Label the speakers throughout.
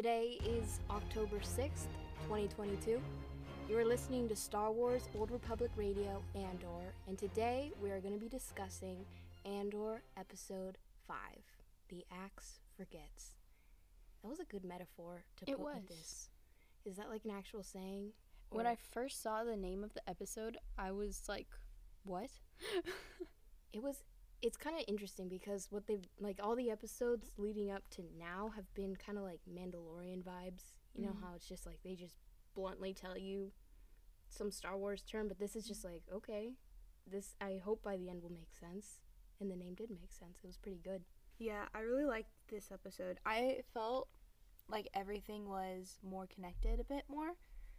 Speaker 1: Today is October 6th, 2022. You are listening to Star Wars Old Republic Radio Andor, and today we are going to be discussing Andor Episode 5 The Axe Forgets. That was a good metaphor to
Speaker 2: It
Speaker 1: put with
Speaker 2: was.
Speaker 1: this. Is that like an actual saying?
Speaker 2: When I first saw the name of the episode, I was like, "What?"
Speaker 1: it was it's kind of interesting because what they've like all the episodes leading up to now have been kind of like Mandalorian vibes. You know
Speaker 2: Mhm.
Speaker 1: how it's just like they just bluntly tell you some Star Wars term, but this is just like okay, this I hope by the end will make sense, and the name did make sense. It was pretty good.
Speaker 3: Yeah, I really liked this episode. I felt like everything was more connected a bit more.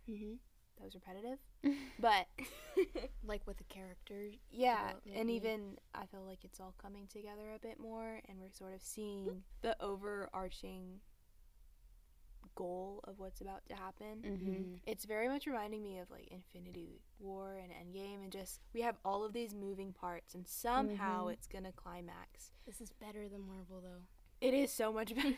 Speaker 1: Mm-hmm.
Speaker 3: That was repetitive. But
Speaker 1: Like with the characters.
Speaker 3: yeah, and even I feel like it's all coming together a bit more and we're sort of seeing the overarching goal of what's about to happen.
Speaker 2: Mm-hmm.
Speaker 3: It's very much reminding me of like Infinity War and Endgame and just we have all of these moving parts and somehow
Speaker 2: Mhm.
Speaker 3: it's going to climax.
Speaker 1: This is better than Marvel though.
Speaker 3: It is so much better.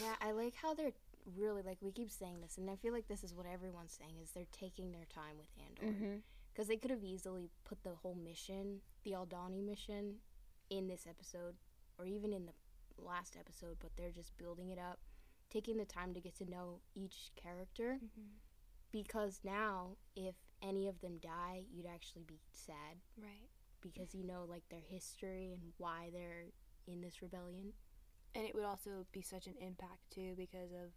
Speaker 1: Yeah, I like how they're really like we keep saying this, and I feel like this is what everyone's saying is they're taking their time with Andor.
Speaker 2: Mm-hmm.
Speaker 1: Because they could have easily put the whole mission, the Aldhani mission, in this episode, or even in the last episode, but they're just building it up, taking the time to get to know each character. Because now, if any of them die, you'd actually be sad
Speaker 3: Right.
Speaker 1: because you know, like, their history and why they're in this rebellion.
Speaker 3: and it would also be such an impact too because of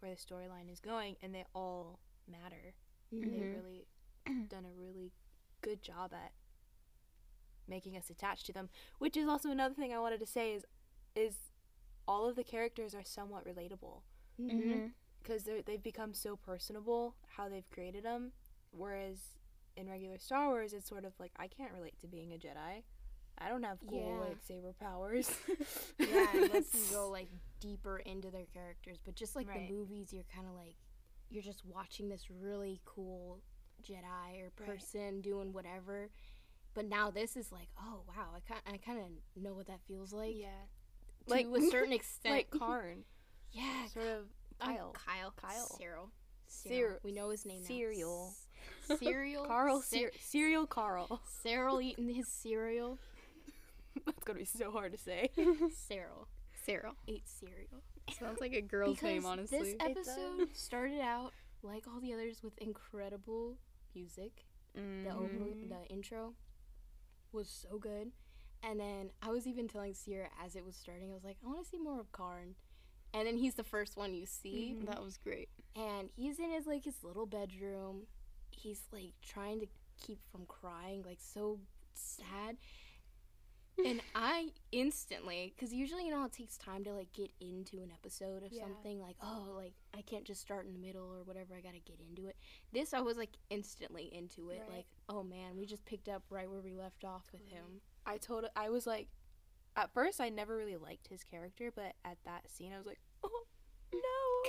Speaker 3: where the storyline is going and they all matter.
Speaker 1: Mm-hmm.
Speaker 3: they've really done a really good job at making us attached to them which is also another thing i wanted to say is is all of the characters are somewhat relatable.
Speaker 2: Mm-hmm.
Speaker 3: because they've become so personable how they've created them whereas in regular star wars it's sort of like i can't relate to being a jedi i don't have cool
Speaker 1: Yeah.
Speaker 3: lightsaber powers
Speaker 1: yeah, unless you go like deeper into their characters. But just like
Speaker 3: Right.
Speaker 1: the movies, you're kind of like you're just watching this really cool Jedi or
Speaker 3: Right.
Speaker 1: person doing whatever. But now this is like, oh wow, I kind I kind of know what that feels like.
Speaker 3: yeah
Speaker 1: to
Speaker 3: Like-
Speaker 1: a certain extent.
Speaker 3: like Karn,
Speaker 1: yeah,
Speaker 3: sort of
Speaker 1: I'm
Speaker 3: Kyle.
Speaker 1: Kyle,
Speaker 3: Kyle.
Speaker 1: Syril,
Speaker 3: Syril.
Speaker 1: Syril. We know his name now.
Speaker 3: Cereal.
Speaker 1: Cereal.
Speaker 3: Carl, Cer- cereal Carl.
Speaker 1: Syril eating his cereal.
Speaker 3: That's gonna be so hard to say.
Speaker 1: Syril
Speaker 2: Syril.
Speaker 1: ate cereal.
Speaker 2: Sounds like a girl's name, honestly.
Speaker 1: This episode started out like all the others with incredible music. The mm-hmm.
Speaker 3: over
Speaker 1: the intro was so good. And then I was even telling Ceaira as it was starting, I was like, I want to see more of Karn. And then he's the first one you see, mm-hmm.
Speaker 2: that was great.
Speaker 1: and he's in his like his little bedroom. He's like trying to keep from crying, like so sad. And I instantly, because usually you know it takes time to like get into an episode of
Speaker 3: Yeah.
Speaker 1: something, like oh, like I can't just start in the middle or whatever. I gotta get into it. This I was like instantly into it.
Speaker 3: Right.
Speaker 1: Like oh man, we just picked up right where we left off with him.
Speaker 3: I told I was like, at first I never really liked his character, but at that scene I was like, oh no,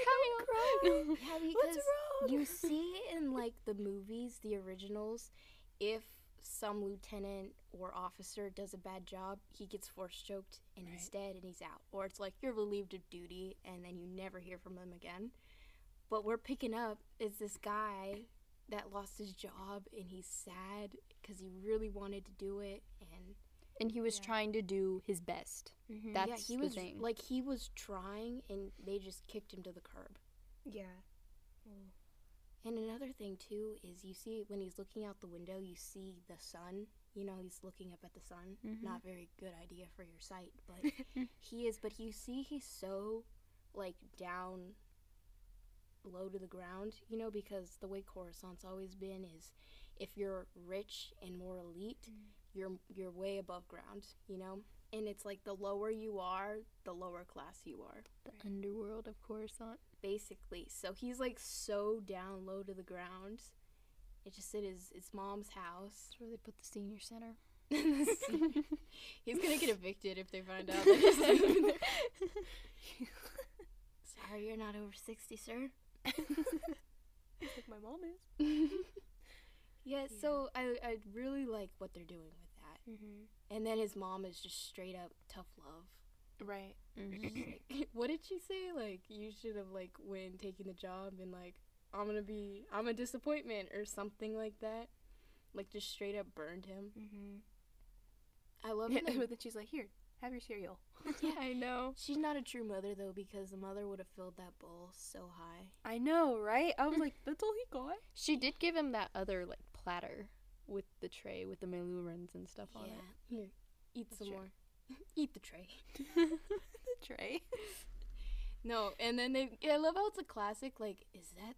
Speaker 3: don't cry.
Speaker 1: Yeah, because you see in like the movies, the originals, if some lieutenant or officer does a bad job, he gets force choked and he's dead and he's out. Or it's like you're relieved of duty and then you never hear from them again. But we're picking up is this guy that lost his job and he's sad because he really wanted to do it and
Speaker 2: And he was
Speaker 3: Yeah.
Speaker 2: trying to do his best.
Speaker 3: Mhm.
Speaker 2: That's
Speaker 1: yeah, he
Speaker 2: the
Speaker 1: was
Speaker 2: thing.
Speaker 1: like he was trying and they just kicked him to the curb.
Speaker 3: yeah.
Speaker 1: And another thing too is you see when he's looking out the window, you see the sun. You know, he's looking up at the sun.
Speaker 2: Mhm.
Speaker 1: Not very good idea for your sight, but he is. But you see, he's so like down low to the ground. You know, because the way Coruscant's always been is, if you're rich and more elite, you're you're way above ground. You know, and it's like the lower you are, the lower class you are
Speaker 2: The underworld of Coruscant.
Speaker 1: Basically. So he's like so down low to the ground. It's just at his his mom's house.
Speaker 2: That's where they put the senior center.
Speaker 1: he's gonna get evicted if they find out that he's living there. Sorry, you're not over sixty, sir.
Speaker 3: like my mom is.
Speaker 1: Yeah, so I I really like what they're doing with that.
Speaker 3: Mm-hmm.
Speaker 1: And then his mom is just straight up tough love.
Speaker 3: Right.
Speaker 2: Mhm.
Speaker 1: What did she say? Like, you should have like when taking the job and like, I'm gonna be, I'm a disappointment or something like that. Like, just straight up burned him.
Speaker 3: Mm-hmm.
Speaker 1: I love it.
Speaker 3: but then she's like, "Here, have your cereal."
Speaker 2: yeah, I know.
Speaker 1: She's not a true mother though, because the mother would have filled that bowl so high.
Speaker 3: I know, right? I was like, "That's all he got."
Speaker 2: She did give him that other like platter with the tray with the malurans and stuff on
Speaker 1: yeah.
Speaker 2: it.
Speaker 1: Here, eat
Speaker 3: That's
Speaker 1: some
Speaker 3: true.
Speaker 1: more. eat the tray.
Speaker 3: the tray.
Speaker 1: No, and then they. I love how it's a classic. Like, is that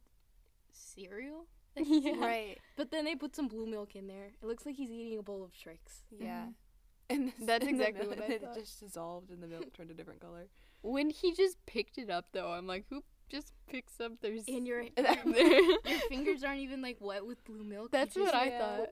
Speaker 1: cereal?
Speaker 2: Yeah.
Speaker 3: Right.
Speaker 1: But then they put some blue milk in there. It looks like he's eating a bowl of Trix.
Speaker 3: Yeah.
Speaker 2: Mhm.
Speaker 3: And this-
Speaker 2: That's exactly
Speaker 3: milk-
Speaker 2: what I thought.
Speaker 3: it just dissolved and the milk turned a different color.
Speaker 2: When he just picked it up though, I'm like, who just picks up their
Speaker 1: And your your fingers aren't even like wet with blue milk.
Speaker 2: That's what
Speaker 1: just
Speaker 2: I
Speaker 3: yeah.
Speaker 2: thought.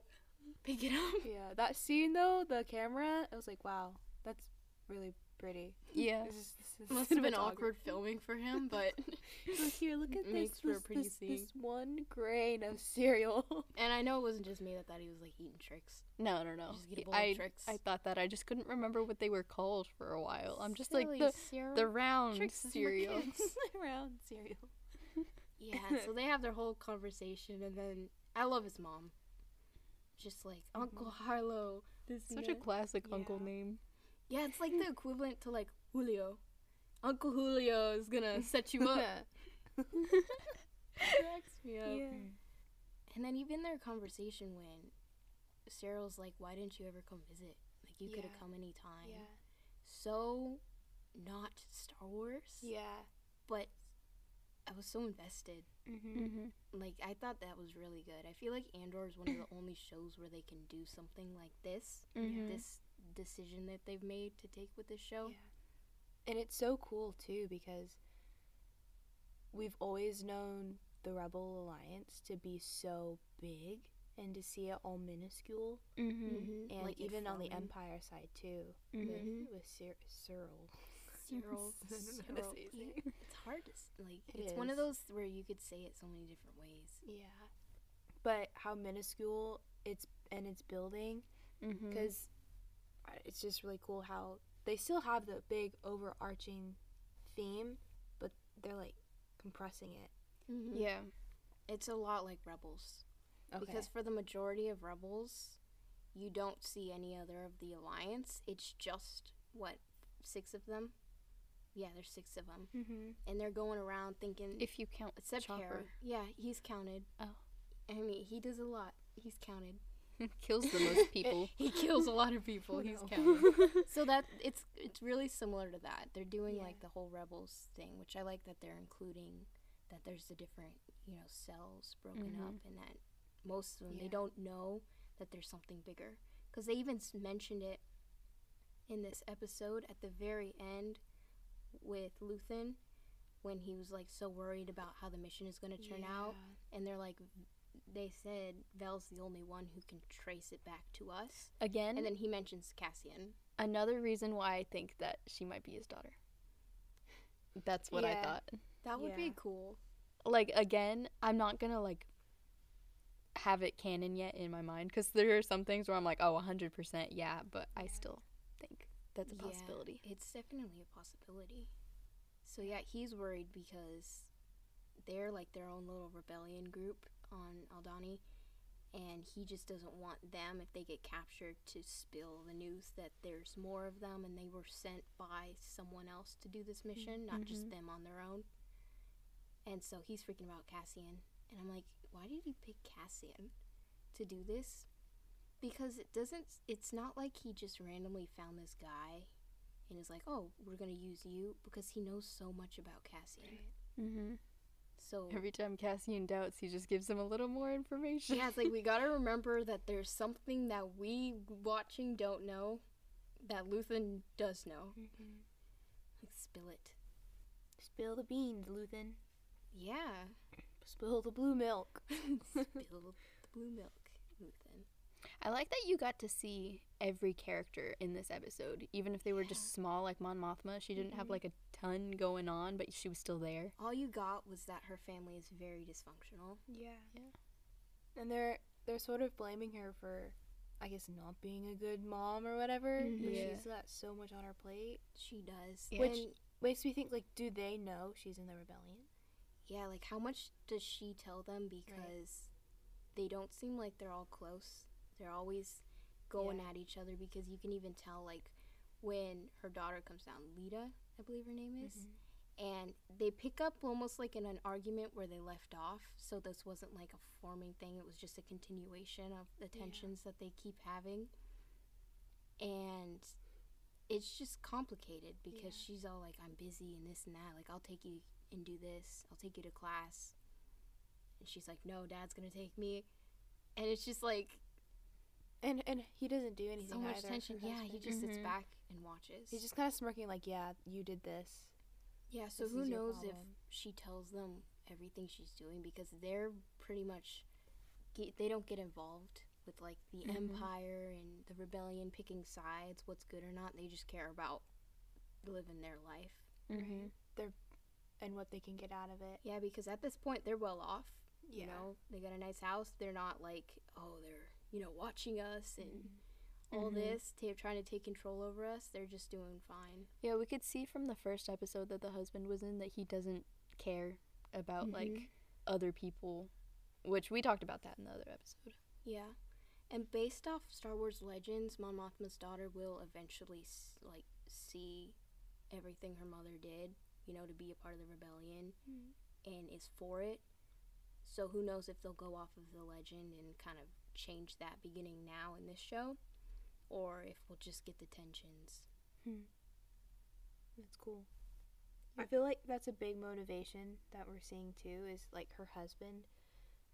Speaker 1: Pick it up.
Speaker 3: Yeah, that scene though, the camera, it was like, wow, that's really pretty.
Speaker 2: Yeah.
Speaker 3: This is- this is
Speaker 1: Must have been awkward filming for him, but
Speaker 3: Look here, look at this.
Speaker 1: Makes for a
Speaker 3: this,
Speaker 1: pretty
Speaker 3: this,
Speaker 1: scene.
Speaker 3: this one grain of cereal.
Speaker 1: and I know it wasn't just me that thought he was like eating Trix.
Speaker 2: No, no, no.
Speaker 1: A
Speaker 2: He- I
Speaker 1: Trix.
Speaker 2: I thought that. I just couldn't remember what they were called for a while. I'm just like the
Speaker 1: cereal.
Speaker 2: the round
Speaker 1: Trix
Speaker 2: cereal.
Speaker 1: kids.
Speaker 3: Round cereal.
Speaker 1: Yeah, so they have their whole conversation, and then I love his mom. Just like mm-hmm. Uncle Harlow. This
Speaker 2: Such a
Speaker 1: that.
Speaker 2: classic uncle name.
Speaker 1: Yeah, it's like the equivalent to like Julio. Uncle Julio is gonna set you up. Cracks me up.
Speaker 3: yeah.
Speaker 1: And then even their conversation when Syril's like, "Why didn't you ever come visit? Like you could have
Speaker 3: Yeah.
Speaker 1: come anytime."
Speaker 3: Yeah.
Speaker 1: So not Star Wars.
Speaker 3: Yeah.
Speaker 1: But I was so invested.
Speaker 3: Mm-hmm.
Speaker 2: Mm-hmm.
Speaker 1: Like I thought that was really good. I feel like Andor is one of the only shows where they can do something like this.
Speaker 2: Mhm.
Speaker 1: This decision that they've made to take with this show.
Speaker 3: Yeah. And it's so cool too because we've always known the Rebel Alliance to be so big and to see it all minuscule
Speaker 2: Mm-hmm.
Speaker 1: Mhm.
Speaker 3: and
Speaker 1: Like
Speaker 3: even on the. Empire side too
Speaker 2: Mhm.
Speaker 1: Mhm.
Speaker 3: with Cyr- Syril.
Speaker 1: Syril.
Speaker 3: I don't know how to
Speaker 1: Syril.
Speaker 3: say his
Speaker 1: Yeah,
Speaker 3: name.
Speaker 1: It's hard to like.
Speaker 3: It
Speaker 1: it's one of those where you could say it so many different ways.
Speaker 3: Yeah. But how minuscule it's and it's building
Speaker 2: Mm-hmm.
Speaker 3: because it's just really cool how they still have the big overarching theme, but they're like compressing it.
Speaker 2: yeah.
Speaker 1: It's a lot like Rebels.
Speaker 3: Okay.
Speaker 1: Because for the majority of Rebels, you don't see any other of the Alliance. It's just, what, six of them? Yeah, there's six of them.
Speaker 3: mm-hmm.
Speaker 1: And they're going around thinking,
Speaker 2: If you count
Speaker 1: except
Speaker 2: Chopper,
Speaker 1: Hera. Yeah, he's counted.
Speaker 2: Oh.
Speaker 1: I mean, he does a lot. He's counted.
Speaker 2: kills the most people.
Speaker 1: He kills a lot of people. He's
Speaker 3: no.
Speaker 1: so that it's it's really similar to that. They're doing
Speaker 3: Yeah.
Speaker 1: like the whole rebels thing, which I like that they're including that there's the different you know cells broken
Speaker 2: Mhm.
Speaker 1: up, and that most of them they don't know that there's something bigger because they even mentioned it in this episode at the very end with Luthen when he was like so worried about how the mission is going to turn out and they're like they said Vel's the only one who can trace it back to us.
Speaker 2: Again,
Speaker 1: and then he mentions Cassian.
Speaker 2: another reason why I think that she might be his daughter. That's what I thought.
Speaker 1: that would be cool.
Speaker 2: Like again, I'm not gonna like have it canon yet in my mind because there are some things where I'm like, oh, 100%, yeah, but I still think that's a
Speaker 1: Yeah,
Speaker 2: possibility.
Speaker 1: it's definitely a possibility. So yeah he's worried because they're like their own little rebellion group on Aldhani and he just doesn't want them if they get captured to spill the news that there's more of them and they were sent by someone else to do this mission not just
Speaker 2: Mhm.
Speaker 1: them on their own and so he's freaking about Cassian and I'm like why did you pick Cassian to do this because it doesn't it's not like he just randomly found this guy and is like oh we're gonna use you because he knows so much about Cassian
Speaker 2: Mm-hmm.
Speaker 1: So
Speaker 2: Every time Cassian doubts, he just gives him a little more information.
Speaker 1: yeah, it's like we gotta remember that there's something that we watching don't know that Luthen does know.
Speaker 3: Mm-hmm.
Speaker 1: Like, spill it.
Speaker 3: Spill the beans, Luthen.
Speaker 1: Yeah.
Speaker 3: Spill the blue milk.
Speaker 1: spill the blue milk, Luthen.
Speaker 2: I like that you got to see every character in this episode, even if they were just small, like Mon Mothma. She didn't have
Speaker 1: Mhm.
Speaker 2: like a ton going on, but she was still there.
Speaker 1: All you got was that her family is very dysfunctional.
Speaker 3: Yeah.
Speaker 2: Yeah.
Speaker 3: And they're they're sort of blaming her for I guess not being a good mom or whatever. But
Speaker 2: Mhm. Yeah.
Speaker 3: she's got so much on her plate.
Speaker 1: She does.
Speaker 2: Yeah.
Speaker 3: Which
Speaker 1: And,
Speaker 3: makes me think like, do they know she's in the rebellion?
Speaker 1: yeah, like how much does she tell them? Because they don't seem like they're all close. They're always going
Speaker 3: Yeah.
Speaker 1: at each other because you can even tell like when her daughter comes down, Leida, I believe her name is.
Speaker 3: Mm-hmm.
Speaker 1: and they pick up almost like in an argument where they left off. So this wasn't like a forming thing; it was just a continuation of the
Speaker 3: Yeah.
Speaker 1: tensions that they keep having, and it's just complicated because
Speaker 3: Yeah.
Speaker 1: she's all like, "I'm busy and this and that. Like, I'll take you and do this. I'll take you to class," and she's like, "No, Dad's gonna take me," and it's just like
Speaker 3: And and he doesn't do anything.
Speaker 1: so much
Speaker 3: either,
Speaker 1: tension. Yeah, he just sits
Speaker 2: Mhm.
Speaker 1: back and watches.
Speaker 3: He's just kind of smirking, like, yeah, you did this.
Speaker 1: Yeah, so
Speaker 3: This
Speaker 1: who
Speaker 3: is your
Speaker 1: knows if she tells them everything she's doing because they're pretty much get, they don't get involved with like the
Speaker 2: Mhm.
Speaker 1: empire and the rebellion picking sides, what's good or not. They just care about living their life.
Speaker 2: Mm-hmm.
Speaker 3: And what they can get out of it.
Speaker 1: Yeah, because at this point they're well off.
Speaker 3: Yeah.
Speaker 1: You know, they got a nice house. They're not like, oh, they're you know watching us and
Speaker 3: Mm-hmm.
Speaker 1: All
Speaker 2: Mhm.
Speaker 1: this. They're trying to take control over us. They're just doing fine.
Speaker 2: Yeah, we could see from the first episode that the husband was in that he doesn't care about like
Speaker 1: Mhm.
Speaker 2: other people, which we talked about that in the other episode.
Speaker 1: Yeah. And based off Star Wars Legends, Mon Mothma's daughter will eventually s- like see everything her mother did, you know, to be a part of the rebellion
Speaker 3: Mhm.
Speaker 1: and is for it. So who knows if they'll go off of the legend and kind of change that beginning now in this show or if we'll just get the tensions.
Speaker 3: That's cool. I feel like that's a big motivation that we're seeing too is like her husband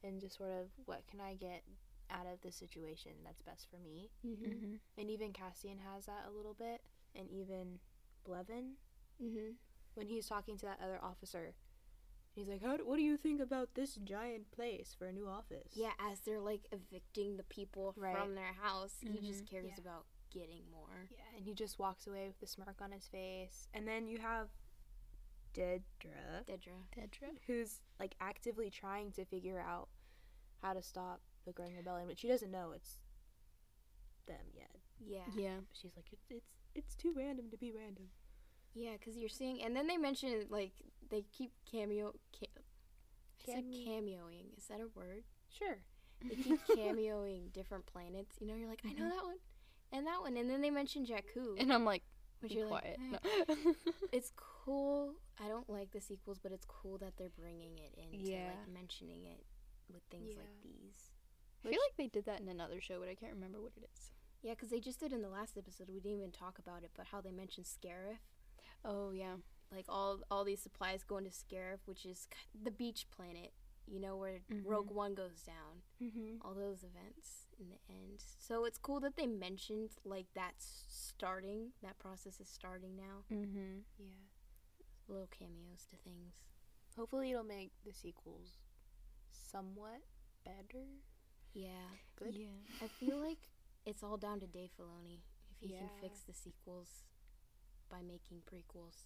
Speaker 3: and just sort of what can I get out of the situation that's best for me.
Speaker 1: Mhm.
Speaker 3: And even Cassian has that a little bit and even Blevin
Speaker 1: Mhm.
Speaker 3: when he's talking to that other officer. He's like, "How? Do, what do you think about this giant place for a new office?"
Speaker 1: Yeah, as they're like evicting the people
Speaker 3: Right.
Speaker 1: from their house, he just
Speaker 2: Mhm.
Speaker 1: cares
Speaker 3: Yeah.
Speaker 1: about getting more.
Speaker 3: Yeah, and he just walks away with a smirk on his face. And then you have Dedra,
Speaker 1: Dedra.
Speaker 2: Dedra.
Speaker 3: who's like actively trying to figure out how to stop the growing rebellion, but she doesn't know it's them yet.
Speaker 1: Yeah.
Speaker 2: Yeah.
Speaker 3: She's like, it's it's, it's too random to be random.
Speaker 1: Yeah, because you're seeing, and then they mention like they keep cameo. Ca- I said cameoing. Is that a word?
Speaker 3: Sure.
Speaker 1: They keep cameoing different planets. You know, you're like, I know
Speaker 2: Mhm.
Speaker 1: that one, and that one, and then they mention Jakku,
Speaker 2: And I'm like, be
Speaker 1: you're
Speaker 2: quiet.
Speaker 1: like,
Speaker 2: No.
Speaker 1: eh. it's cool. I don't like the sequels, but it's cool that they're bringing it into
Speaker 2: Yeah.
Speaker 1: like mentioning it with things like
Speaker 3: Yeah.
Speaker 1: these.
Speaker 2: I feel like they did that in another show, but I can't remember what it is.
Speaker 1: Yeah, because they just did in the last episode. We didn't even talk about it, but how they mentioned Scarif.
Speaker 2: Oh yeah.
Speaker 1: like all all these supplies going to Scarif, which is the beach planet, you know, where
Speaker 2: Mhm.
Speaker 1: Rogue One goes down.
Speaker 3: Mm-hmm.
Speaker 1: All those events in the end. So it's cool that they mentioned like that's starting. That process is starting now.
Speaker 2: Mm-hmm.
Speaker 3: Yeah.
Speaker 1: Little cameos to things.
Speaker 3: Hopefully, it'll make the sequels somewhat better.
Speaker 1: Yeah,
Speaker 3: Good.
Speaker 2: Yeah.
Speaker 1: I feel like it's all down to Dave Filoni if he can fix the sequels by making prequels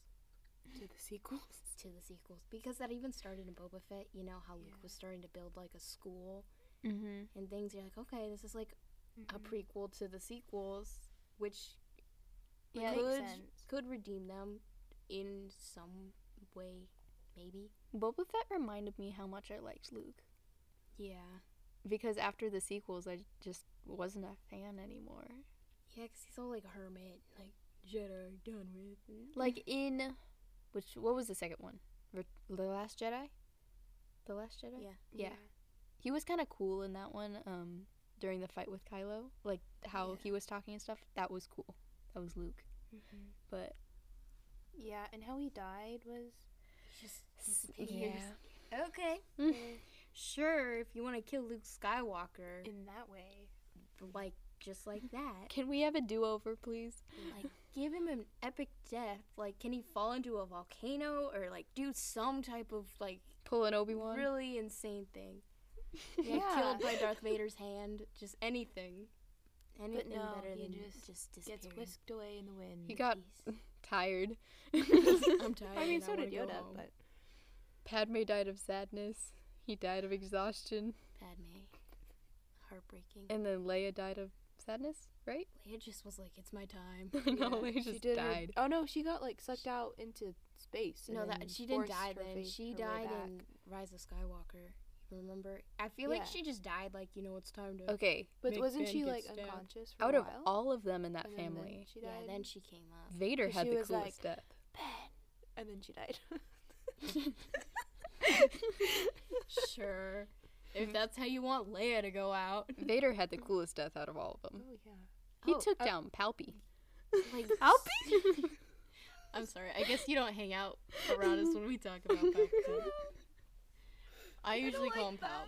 Speaker 3: To the sequels.
Speaker 1: to the sequels because that even started in Boba Fett. You know how Luke was starting to build like a school
Speaker 2: Mm-hmm.
Speaker 1: and things. You're like, okay, this is like a
Speaker 3: Mhm.
Speaker 1: prequel to the sequels, which
Speaker 2: Yeah,
Speaker 1: could could redeem them in some way, maybe.
Speaker 2: Boba Fett reminded me how much I liked Luke
Speaker 1: Yeah,
Speaker 2: because after the sequels, I just wasn't a fan anymore.
Speaker 1: yeah, because he's all like hermit, like Jedi done with. and-
Speaker 2: Like in which what was the second one? Re- the Last Jedi. The Last Jedi.
Speaker 1: Yeah.
Speaker 2: Yeah. He was kind of cool in that one. Um, during the fight with Kylo, like how
Speaker 1: Yeah.
Speaker 2: he was talking and stuff. That was cool. That was Luke.
Speaker 3: Mhm.
Speaker 2: But
Speaker 3: Yeah, and how he died was.
Speaker 1: Just
Speaker 2: S-
Speaker 1: disappears.
Speaker 2: yeah.
Speaker 1: Okay,
Speaker 3: eh,
Speaker 1: sure. If you want to kill Luke Skywalker,
Speaker 3: in that way.
Speaker 1: like just like that,
Speaker 2: can we have a do-over, please?
Speaker 1: like give him an epic death. Like, can he fall into a volcano or like do some type of like
Speaker 2: Pull an Obi Wan.
Speaker 1: really insane thing? Yeah,
Speaker 3: Yeah.
Speaker 1: killed by Darth Vader's hand. Just anything. Anything
Speaker 3: no,
Speaker 1: better than
Speaker 3: just
Speaker 1: just,
Speaker 3: Gets whisked away in the wind.
Speaker 2: He got tired.
Speaker 1: I'm tired.
Speaker 3: I mean, so did Yoda, but
Speaker 2: Padme died of sadness. He died of exhaustion,
Speaker 1: Padme. Heartbreaking.
Speaker 2: and then Leia died of sadness, right?
Speaker 1: Leia just was like, "It's my time."
Speaker 2: no, know,
Speaker 3: Yeah,
Speaker 2: they
Speaker 3: she
Speaker 2: just
Speaker 3: did her-
Speaker 2: died.
Speaker 3: oh no, she got like sucked out into space.
Speaker 1: no, that she didn't die then.
Speaker 3: fate-
Speaker 1: She died in Rise of Skywalker. Remember? I feel like she just died. Like you know, it's time to.
Speaker 2: Okay,
Speaker 3: But
Speaker 1: Make
Speaker 3: wasn't
Speaker 1: Ben
Speaker 3: she like
Speaker 1: stabbed.
Speaker 3: unconscious for
Speaker 2: out
Speaker 3: a
Speaker 2: of all of them in that
Speaker 3: And then- then
Speaker 2: family,
Speaker 3: she
Speaker 1: Yeah,
Speaker 3: died.
Speaker 1: then she came up.
Speaker 2: Vader had
Speaker 3: she
Speaker 2: the
Speaker 3: was
Speaker 2: coolest
Speaker 3: like-
Speaker 2: death.
Speaker 3: and then she died.
Speaker 1: sure. If that's how you want Leia to go out.
Speaker 2: Vader had the coolest death out of all of them.
Speaker 3: oh yeah.
Speaker 2: He
Speaker 1: Oh,
Speaker 2: took
Speaker 1: uh,
Speaker 2: down Palpy.
Speaker 1: Like
Speaker 3: Alpi?
Speaker 1: I'm sorry. I guess you don't hang out around us when we talk about Palpatine. I usually call him Pal.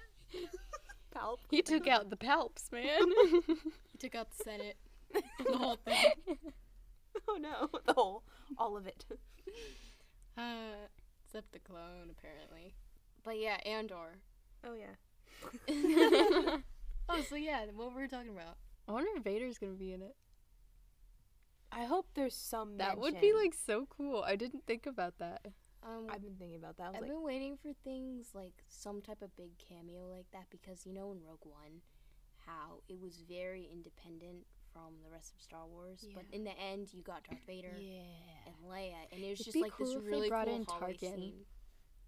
Speaker 3: Palp.
Speaker 2: He took out the Palps, man.
Speaker 1: He took out the Senate. the whole thing.
Speaker 3: Oh no, the whole, all of it.
Speaker 1: Uh, except the clone, apparently. But yeah, Andor.
Speaker 3: Oh yeah.
Speaker 1: oh, so yeah, what were we talking about?
Speaker 2: I wonder if Vader's gonna be in it.
Speaker 3: I hope there's some.
Speaker 2: That would be like so cool. I didn't think about that.
Speaker 1: Um,
Speaker 3: I've been thinking about that. I was
Speaker 1: I've
Speaker 3: like,
Speaker 1: been waiting for things like some type of big cameo like that because you know in Rogue One, how it was very independent from the rest of Star Wars, but in the end you got Darth Vader
Speaker 3: yeah.
Speaker 1: and Leia, and it was
Speaker 2: It'd
Speaker 1: just
Speaker 2: be
Speaker 1: like
Speaker 2: cool
Speaker 1: this
Speaker 2: if they
Speaker 1: really
Speaker 2: brought
Speaker 1: cool
Speaker 2: in
Speaker 1: hallway
Speaker 2: Tarkin.
Speaker 1: scene.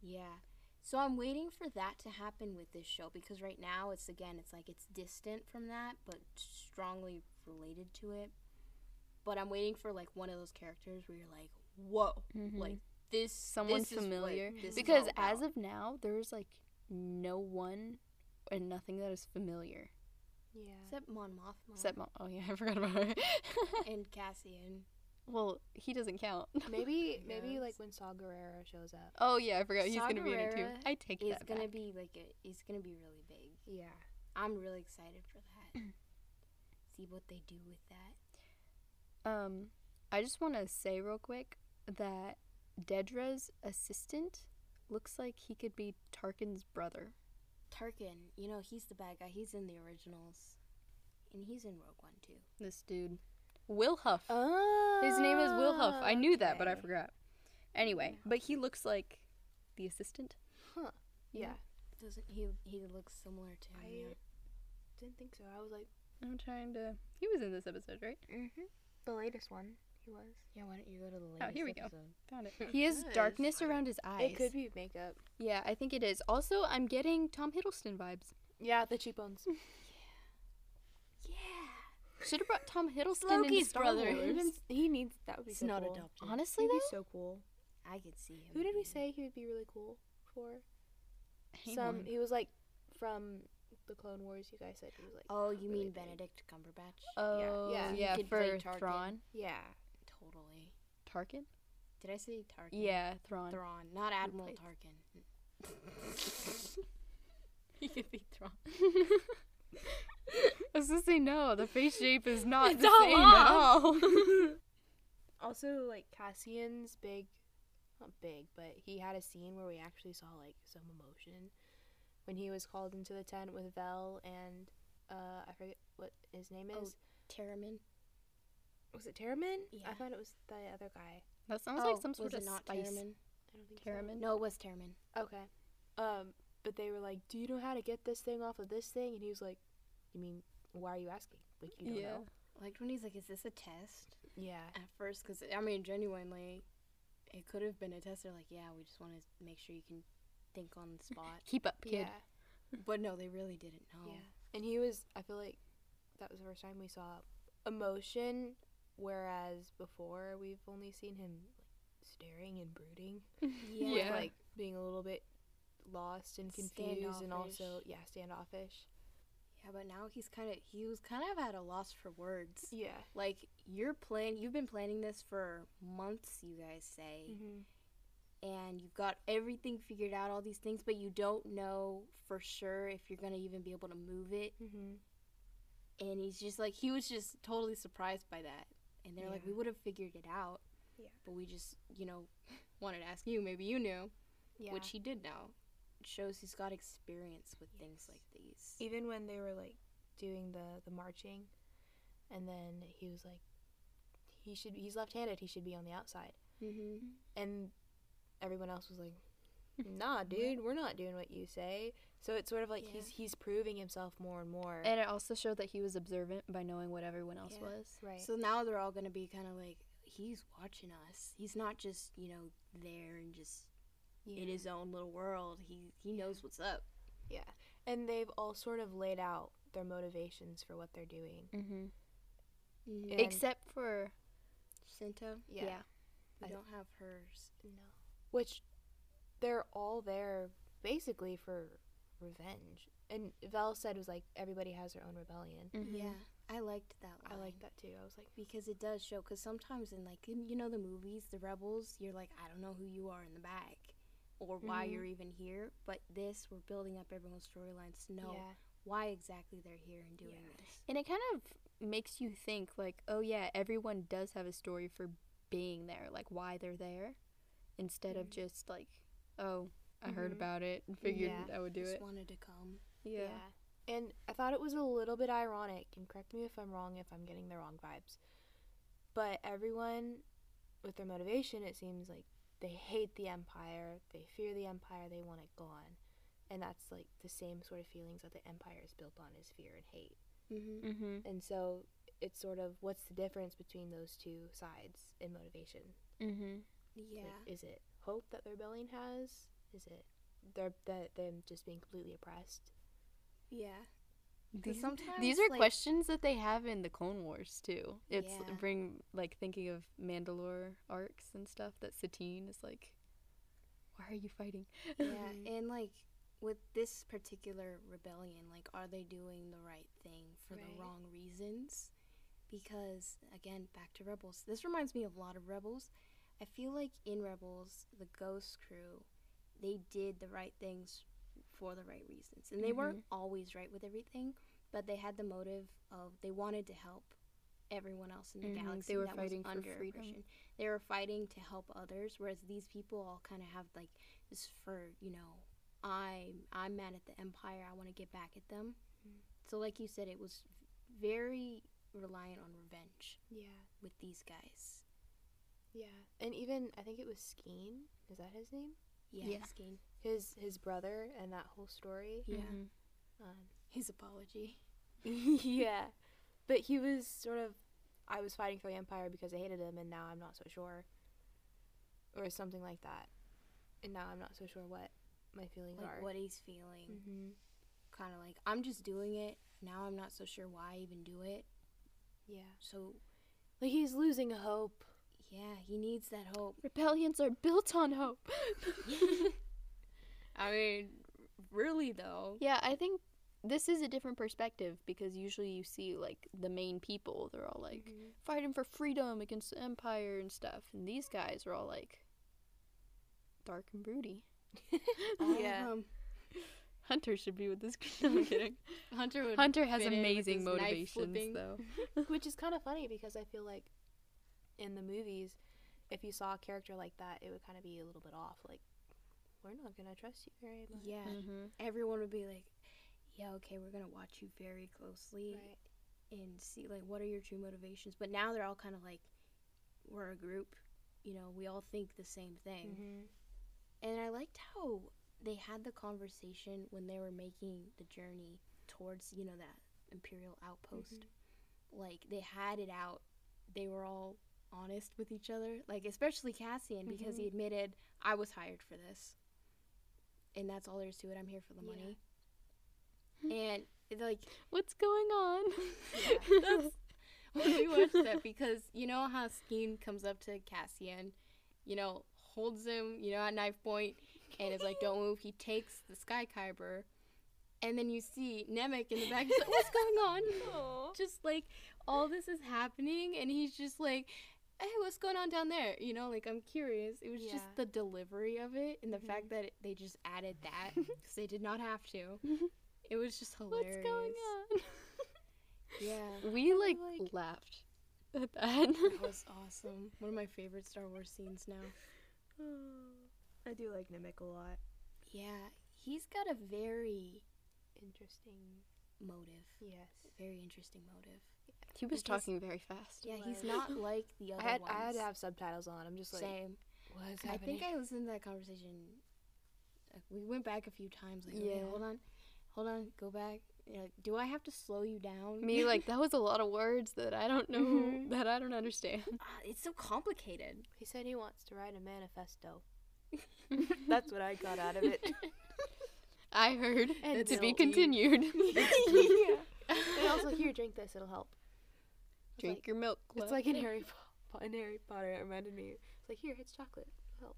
Speaker 1: Yeah. So I'm waiting for that to happen with this show because right now it's again it's like it's distant from that but strongly related to it. But I'm waiting for like one of those characters where you're like, whoa,
Speaker 2: Mhm.
Speaker 1: like this
Speaker 2: Someone
Speaker 1: this is what
Speaker 2: familiar.
Speaker 1: this
Speaker 2: because
Speaker 1: all
Speaker 2: as
Speaker 1: about.
Speaker 2: of now, there's like no one and nothing that is familiar.
Speaker 3: Yeah.
Speaker 1: except Mon Mothma
Speaker 2: Except, Mo- oh yeah, I forgot about her.
Speaker 1: and Cassian.
Speaker 2: Well, he doesn't count.
Speaker 3: Maybe
Speaker 1: I
Speaker 3: maybe like when Saw Gerrera shows up.
Speaker 2: Oh yeah, I forgot he's
Speaker 1: Saw
Speaker 2: gonna be in it too.
Speaker 1: Gerrera
Speaker 2: I take
Speaker 1: It's
Speaker 2: that
Speaker 1: gonna
Speaker 2: back.
Speaker 1: be like a, it's gonna be really big.
Speaker 3: Yeah.
Speaker 1: I'm really excited for that. See what they do with that.
Speaker 2: Um, I just want to say real quick that Dedra's assistant looks like he could be Tarkin's brother.
Speaker 1: Tarkin, you know he's the bad guy. He's in the originals, and he's in Rogue One too.
Speaker 2: This dude, Wilhuff.
Speaker 3: Oh.
Speaker 2: His name is Wilhuff. I knew that, but I forgot. Anyway, but he looks like the assistant. Huh.
Speaker 3: Yeah.
Speaker 1: Doesn't he? He looks similar to him.
Speaker 3: I
Speaker 1: yeah.
Speaker 3: didn't think so. I was like,
Speaker 2: I'm trying to. He was in this episode, right?
Speaker 3: mm-hmm. the latest one. He was.
Speaker 1: Yeah. Why don't you go to the latest?
Speaker 2: Oh, here we go.
Speaker 1: episode?
Speaker 2: Found it. He has
Speaker 1: Nice.
Speaker 2: darkness around his eyes.
Speaker 3: It could be makeup.
Speaker 2: Yeah, I think it is. Also, I'm getting Tom Hiddleston vibes.
Speaker 3: Yeah, the cheekbones.
Speaker 1: Yeah.
Speaker 2: Should have brought Tom Hiddleston into
Speaker 1: Loki's
Speaker 2: Star
Speaker 1: brother.
Speaker 2: Wars.
Speaker 3: He needs that would be
Speaker 1: He's
Speaker 3: so
Speaker 1: not
Speaker 3: cool.
Speaker 1: adopted.
Speaker 2: Honestly,
Speaker 3: He'd
Speaker 2: though,
Speaker 3: be so cool.
Speaker 1: I could see him.
Speaker 3: Who did we say he would be really cool for?
Speaker 2: Hang
Speaker 3: Some
Speaker 2: on.
Speaker 3: he was like from the Clone Wars. You guys said he was like.
Speaker 1: Oh, you
Speaker 3: really
Speaker 1: mean
Speaker 3: big.
Speaker 1: Benedict Cumberbatch?
Speaker 2: Oh,
Speaker 3: yeah.
Speaker 2: yeah,
Speaker 1: He could
Speaker 2: for
Speaker 1: play
Speaker 2: Thrawn.
Speaker 3: Yeah.
Speaker 1: Totally.
Speaker 2: Tarkin?
Speaker 1: Did I say Tarkin?
Speaker 2: Yeah, Thrawn.
Speaker 1: Thrawn, not Admiral Tarkin. he could be Thrawn.
Speaker 2: I was gonna say no. The face shape is not
Speaker 1: It's
Speaker 2: the
Speaker 1: all
Speaker 2: same at all.
Speaker 3: Also, like Cassian's big, not big, but he had a scene where we actually saw like some emotion when he was called into the tent with Vel and uh, I forget what his name
Speaker 1: Oh,
Speaker 3: is.
Speaker 1: Taramyn.
Speaker 3: Was it Taramyn?
Speaker 1: Yeah.
Speaker 3: I thought it was the other guy.
Speaker 2: that sounds
Speaker 1: oh,
Speaker 2: like some sort
Speaker 1: was
Speaker 2: of
Speaker 1: it not
Speaker 2: spice.
Speaker 1: Taramyn?
Speaker 3: I don't think so.
Speaker 1: No, it was Taramyn.
Speaker 3: Okay. Um, but they were like, "Do you know how to get this thing off of this thing?" And he was like, "You mean why are you asking? Like you don't
Speaker 2: Yeah.
Speaker 3: know?"
Speaker 1: Like when he's like, "Is this a test?"
Speaker 3: Yeah.
Speaker 1: At first, because I mean, genuinely, it could have been a test. They're like, "Yeah, we just want to make sure you can think on the spot."
Speaker 2: Keep up, kid.
Speaker 3: Yeah.
Speaker 1: but no, they really didn't know.
Speaker 3: Yeah. And he was. I feel like that was the first time we saw emotion, whereas before we've only seen him like staring and brooding,
Speaker 1: Yeah.
Speaker 3: with,
Speaker 2: Yeah.
Speaker 3: like being a little bit lost and confused, and also yeah, standoffish.
Speaker 1: Yeah, but now he's kind of he was kind of at a loss for words.
Speaker 3: Yeah.
Speaker 1: Like you're plan you've been planning this for months, you guys say,
Speaker 3: Mm-hmm.
Speaker 1: and you've got everything figured out, all these things, but you don't know for sure if you're gonna even be able to move it.
Speaker 3: Mm-hmm.
Speaker 1: And he's just like he was just totally surprised by that, and they're like, we would have figured it out,
Speaker 3: Yeah.
Speaker 1: but we just you know wanted to ask you. Maybe you knew,
Speaker 3: Yeah.
Speaker 1: which he did know. It shows he's got experience with things like these.
Speaker 3: even when they were like doing the the marching and then he was like he should he's left-handed he should be on the outside
Speaker 1: Mm-hmm.
Speaker 3: and everyone else was like nah dude we're not doing what you say So it's sort of like
Speaker 1: Yeah.
Speaker 3: he's he's proving himself more and more.
Speaker 2: And it also showed that he was observant by knowing what everyone else
Speaker 1: Yeah.
Speaker 2: was.
Speaker 3: right.
Speaker 1: So now they're all gonna be kind of like, he's watching us. He's not just you know there and just in his own little world. He he knows what's up.
Speaker 3: yeah. And they've all sort of laid out their motivations for what they're doing.
Speaker 2: Mm-hmm.
Speaker 1: Mm-hmm.
Speaker 2: Except for
Speaker 1: Shinto,
Speaker 3: Yeah.
Speaker 1: we
Speaker 3: I-
Speaker 1: don't have hers.
Speaker 3: No. Which they're all there basically for revenge. And Val said it was like everybody has their own rebellion.
Speaker 2: mm-hmm.
Speaker 1: Yeah, I liked that.
Speaker 3: I liked that too. I was like,
Speaker 1: because it does show. Because sometimes in like in, you know the movies, the rebels, you're like, I don't know who you are in the back, or why
Speaker 3: Mhm.
Speaker 1: you're even here. But this, we're building up everyone's storylines to know
Speaker 3: yeah,
Speaker 1: why exactly they're here and doing
Speaker 3: Yeah.
Speaker 1: this.
Speaker 2: And it kind of makes you think, like, oh yeah, everyone does have a story for being there, like why they're there, instead of
Speaker 3: Mhm.
Speaker 2: just like, oh, I heard
Speaker 3: Mhm.
Speaker 2: about it and figured
Speaker 3: Yeah.
Speaker 2: I would do
Speaker 1: Just
Speaker 2: it.
Speaker 1: wanted to come.
Speaker 2: Yeah.
Speaker 3: yeah. And I thought it was a little bit ironic, and correct me if I'm wrong if I'm getting the wrong vibes. But everyone with their motivation, it seems like they hate the Empire, they fear the Empire, they want it gone. And that's like the same sort of feelings that the Empire is built on is fear and hate.
Speaker 1: Mm-hmm.
Speaker 2: Mm-hmm.
Speaker 3: And so it's sort of what's the difference between those two sides in motivation?
Speaker 2: Mm-hmm.
Speaker 1: Yeah.
Speaker 3: Like, is it hope that the rebellion has? Is it they're, that them just being completely oppressed?
Speaker 1: yeah.
Speaker 2: These, these are
Speaker 1: like-
Speaker 2: questions that they have in the Clone Wars too. It's
Speaker 1: Yeah.
Speaker 2: bring like thinking of Mandalore arcs and stuff. That Satine is like, why are you fighting?
Speaker 1: Yeah, and like with this particular rebellion, like are they doing the right thing for
Speaker 3: Right.
Speaker 1: the wrong reasons? Because again, back to Rebels. This reminds me of a lot of Rebels. I feel like in Rebels, the Ghost crew, they did the right things for the right reasons. And they weren't always right with everything, but they had the motive of they wanted to help everyone else in the
Speaker 2: Mhm, they
Speaker 1: galaxy
Speaker 2: were
Speaker 1: that
Speaker 2: fighting for freedom.
Speaker 1: oppression. They were fighting to help others, whereas these people all kind of have like this for you know, I'm I'm mad at the Empire. I want to get back at them.
Speaker 3: Mm.
Speaker 1: So like you said, it was very reliant on revenge
Speaker 3: Yeah.
Speaker 1: with these guys.
Speaker 3: Yeah. And even I think it was Skeen, is that his name?
Speaker 1: Yeah,
Speaker 2: Yeah.
Speaker 1: Skeen.
Speaker 3: His his brother and that whole story.
Speaker 1: Yeah,
Speaker 2: Mhm.
Speaker 3: Um,
Speaker 1: his apology.
Speaker 3: yeah. But he was sort of I was fighting for the Empire because I hated him and now I'm not so sure. Or something like that. And now I'm not so sure what my feelings
Speaker 1: Like
Speaker 3: are.
Speaker 1: what he's feeling.
Speaker 3: Mm-hmm.
Speaker 1: Kind of like I'm just doing it. Now I'm not so sure why I even do it.
Speaker 3: Yeah.
Speaker 1: So
Speaker 3: Like he's losing hope.
Speaker 1: yeah, he needs that hope.
Speaker 2: Rebellions are built on hope.
Speaker 1: I mean, really though.
Speaker 2: yeah, I think this is a different perspective because usually you see like the main people. They're all like
Speaker 3: Mhm.
Speaker 2: fighting for freedom against the empire and stuff, and these guys are all like dark and broody.
Speaker 3: Yeah.
Speaker 1: them.
Speaker 2: Hunter should be with this. No, I'm kidding.
Speaker 1: Hunter would.
Speaker 2: Hunter has
Speaker 1: fit in with
Speaker 2: amazing motivations though.
Speaker 3: Which is kind of funny because I feel like in the movies, if you saw a character like that, it would kind of be a little bit off. Like, we're not gonna trust you very much.
Speaker 1: Yeah,
Speaker 2: Mm-hmm.
Speaker 1: everyone would be like, "Yeah, okay, we're gonna watch you very closely
Speaker 3: Right.
Speaker 1: and see like what are your true motivations." But now they're all kind of like, we're a group, you know, we all think the same thing.
Speaker 3: Mm-hmm.
Speaker 1: And I liked how they had the conversation when they were making the journey towards, you know, that Imperial outpost. Like they had it out. They were all honest with each other. Like especially Cassian because he admitted I was hired for this. And that's all there is to it. I'm here for the
Speaker 3: Yeah.
Speaker 1: money. And it, like
Speaker 2: What's going on?
Speaker 1: yeah, when we watched that because you know how Skeen comes up to Cassian, you know, holds him, you know, at knife point, and is like, "Don't move." He takes the Sky Kyber, and then you see Nemec in the back. He's like, "What's going on?" Just like all this is happening, and he's just like. Hey, what's going on down there? You know, like I'm curious. It was
Speaker 3: Yeah.
Speaker 1: just the delivery of it and the
Speaker 3: Mhm.
Speaker 1: fact that it, they just added that because they did not have to. It was just hilarious.
Speaker 2: What's going on?
Speaker 1: Yeah.
Speaker 2: we like,
Speaker 3: like-
Speaker 2: laughed at that.
Speaker 1: That was awesome. One of my favorite Star Wars scenes now.
Speaker 3: I do like Nemec a lot.
Speaker 1: Yeah, he's got a very
Speaker 3: Interesting.
Speaker 1: motive.
Speaker 3: Yes.
Speaker 1: Very interesting motive.
Speaker 2: He was talking very fast.
Speaker 1: Yeah, he's not like the other
Speaker 3: I
Speaker 1: other
Speaker 3: had
Speaker 1: ones.
Speaker 3: I had to have subtitles on. I'm just like,
Speaker 1: Same.
Speaker 3: what's
Speaker 1: I
Speaker 3: happening?
Speaker 1: think I listened to that conversation. uh, We went back a few times. Like, okay,
Speaker 2: Yeah.
Speaker 1: hold on. hold on, go back. You're like, do I have to slow you down?
Speaker 2: Me like that was a lot of words that I don't know
Speaker 1: Mhm.
Speaker 2: that I don't understand.
Speaker 1: Ah, it's so complicated.
Speaker 3: He said he wants to write a manifesto. That's what I got out of it.
Speaker 2: I heard
Speaker 3: And
Speaker 2: to be continued.
Speaker 3: yeah. And also, here, drink this. It'll help.
Speaker 2: Drink
Speaker 3: like-
Speaker 2: your milk.
Speaker 3: It's like in Harry, Po- in Harry Potter. It reminded me. It's like here, it's chocolate. Help.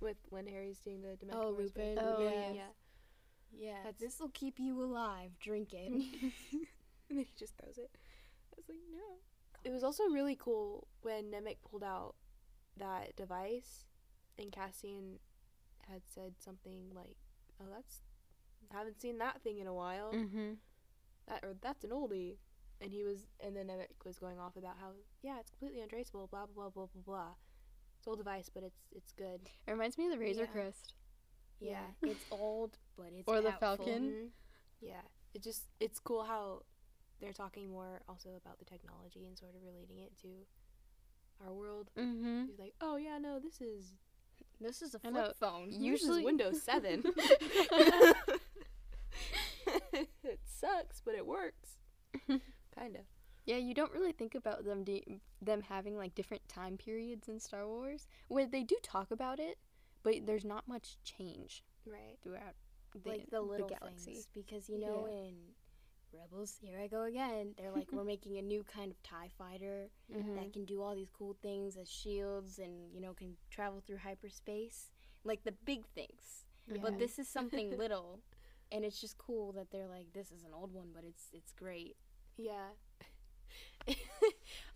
Speaker 3: With when Harry's doing the Dementors.
Speaker 1: Oh, Lupin.
Speaker 2: Oh,
Speaker 1: yeah.
Speaker 2: yes.
Speaker 3: yeah.
Speaker 1: Yeah, this will keep you alive. Drink it.
Speaker 3: and then he just throws it. I was like, no. It was also really cool when Nemec pulled out that device, and Cassian had said something like, "Oh, that's haven't seen that thing in a while.
Speaker 2: Mm-hmm.
Speaker 3: That or that's an oldie." And he was, and then Nemec was going off about how, yeah, it's completely untraceable. Blah blah blah blah blah blah. It's old device, but it's it's good.
Speaker 2: It reminds me of the Razor
Speaker 1: Yeah.
Speaker 2: Crest.
Speaker 1: yeah, it's old, but it's
Speaker 2: Or the
Speaker 1: powerful.
Speaker 2: Falcon.
Speaker 3: Mhm. Yeah, it just it's cool how they're talking more also about the technology and sort of relating it to our world.
Speaker 2: Mm-hmm.
Speaker 3: He's like, "Oh yeah, no, this is
Speaker 1: This is a
Speaker 2: I know.
Speaker 1: flip phone.
Speaker 3: this
Speaker 2: Usually-
Speaker 3: is Windows 7." it sucks, but it works. Kind of.
Speaker 2: Yeah, you don't really think about them de- them having like different time periods in Star Wars. Where they do talk about it, but there's not much change
Speaker 3: Right.
Speaker 2: throughout the,
Speaker 1: like the little
Speaker 2: galaxy.
Speaker 1: things because you know
Speaker 2: Yeah.
Speaker 1: in Rebels, here I go again. They're like we're making a new kind of Tie fighter
Speaker 2: Mhm.
Speaker 1: that can do all these cool things as shields and you know can travel through hyperspace, like the big things.
Speaker 3: Yeah.
Speaker 1: But this is something little, and it's just cool that they're like this is an old one, but it's it's great.
Speaker 3: Yeah.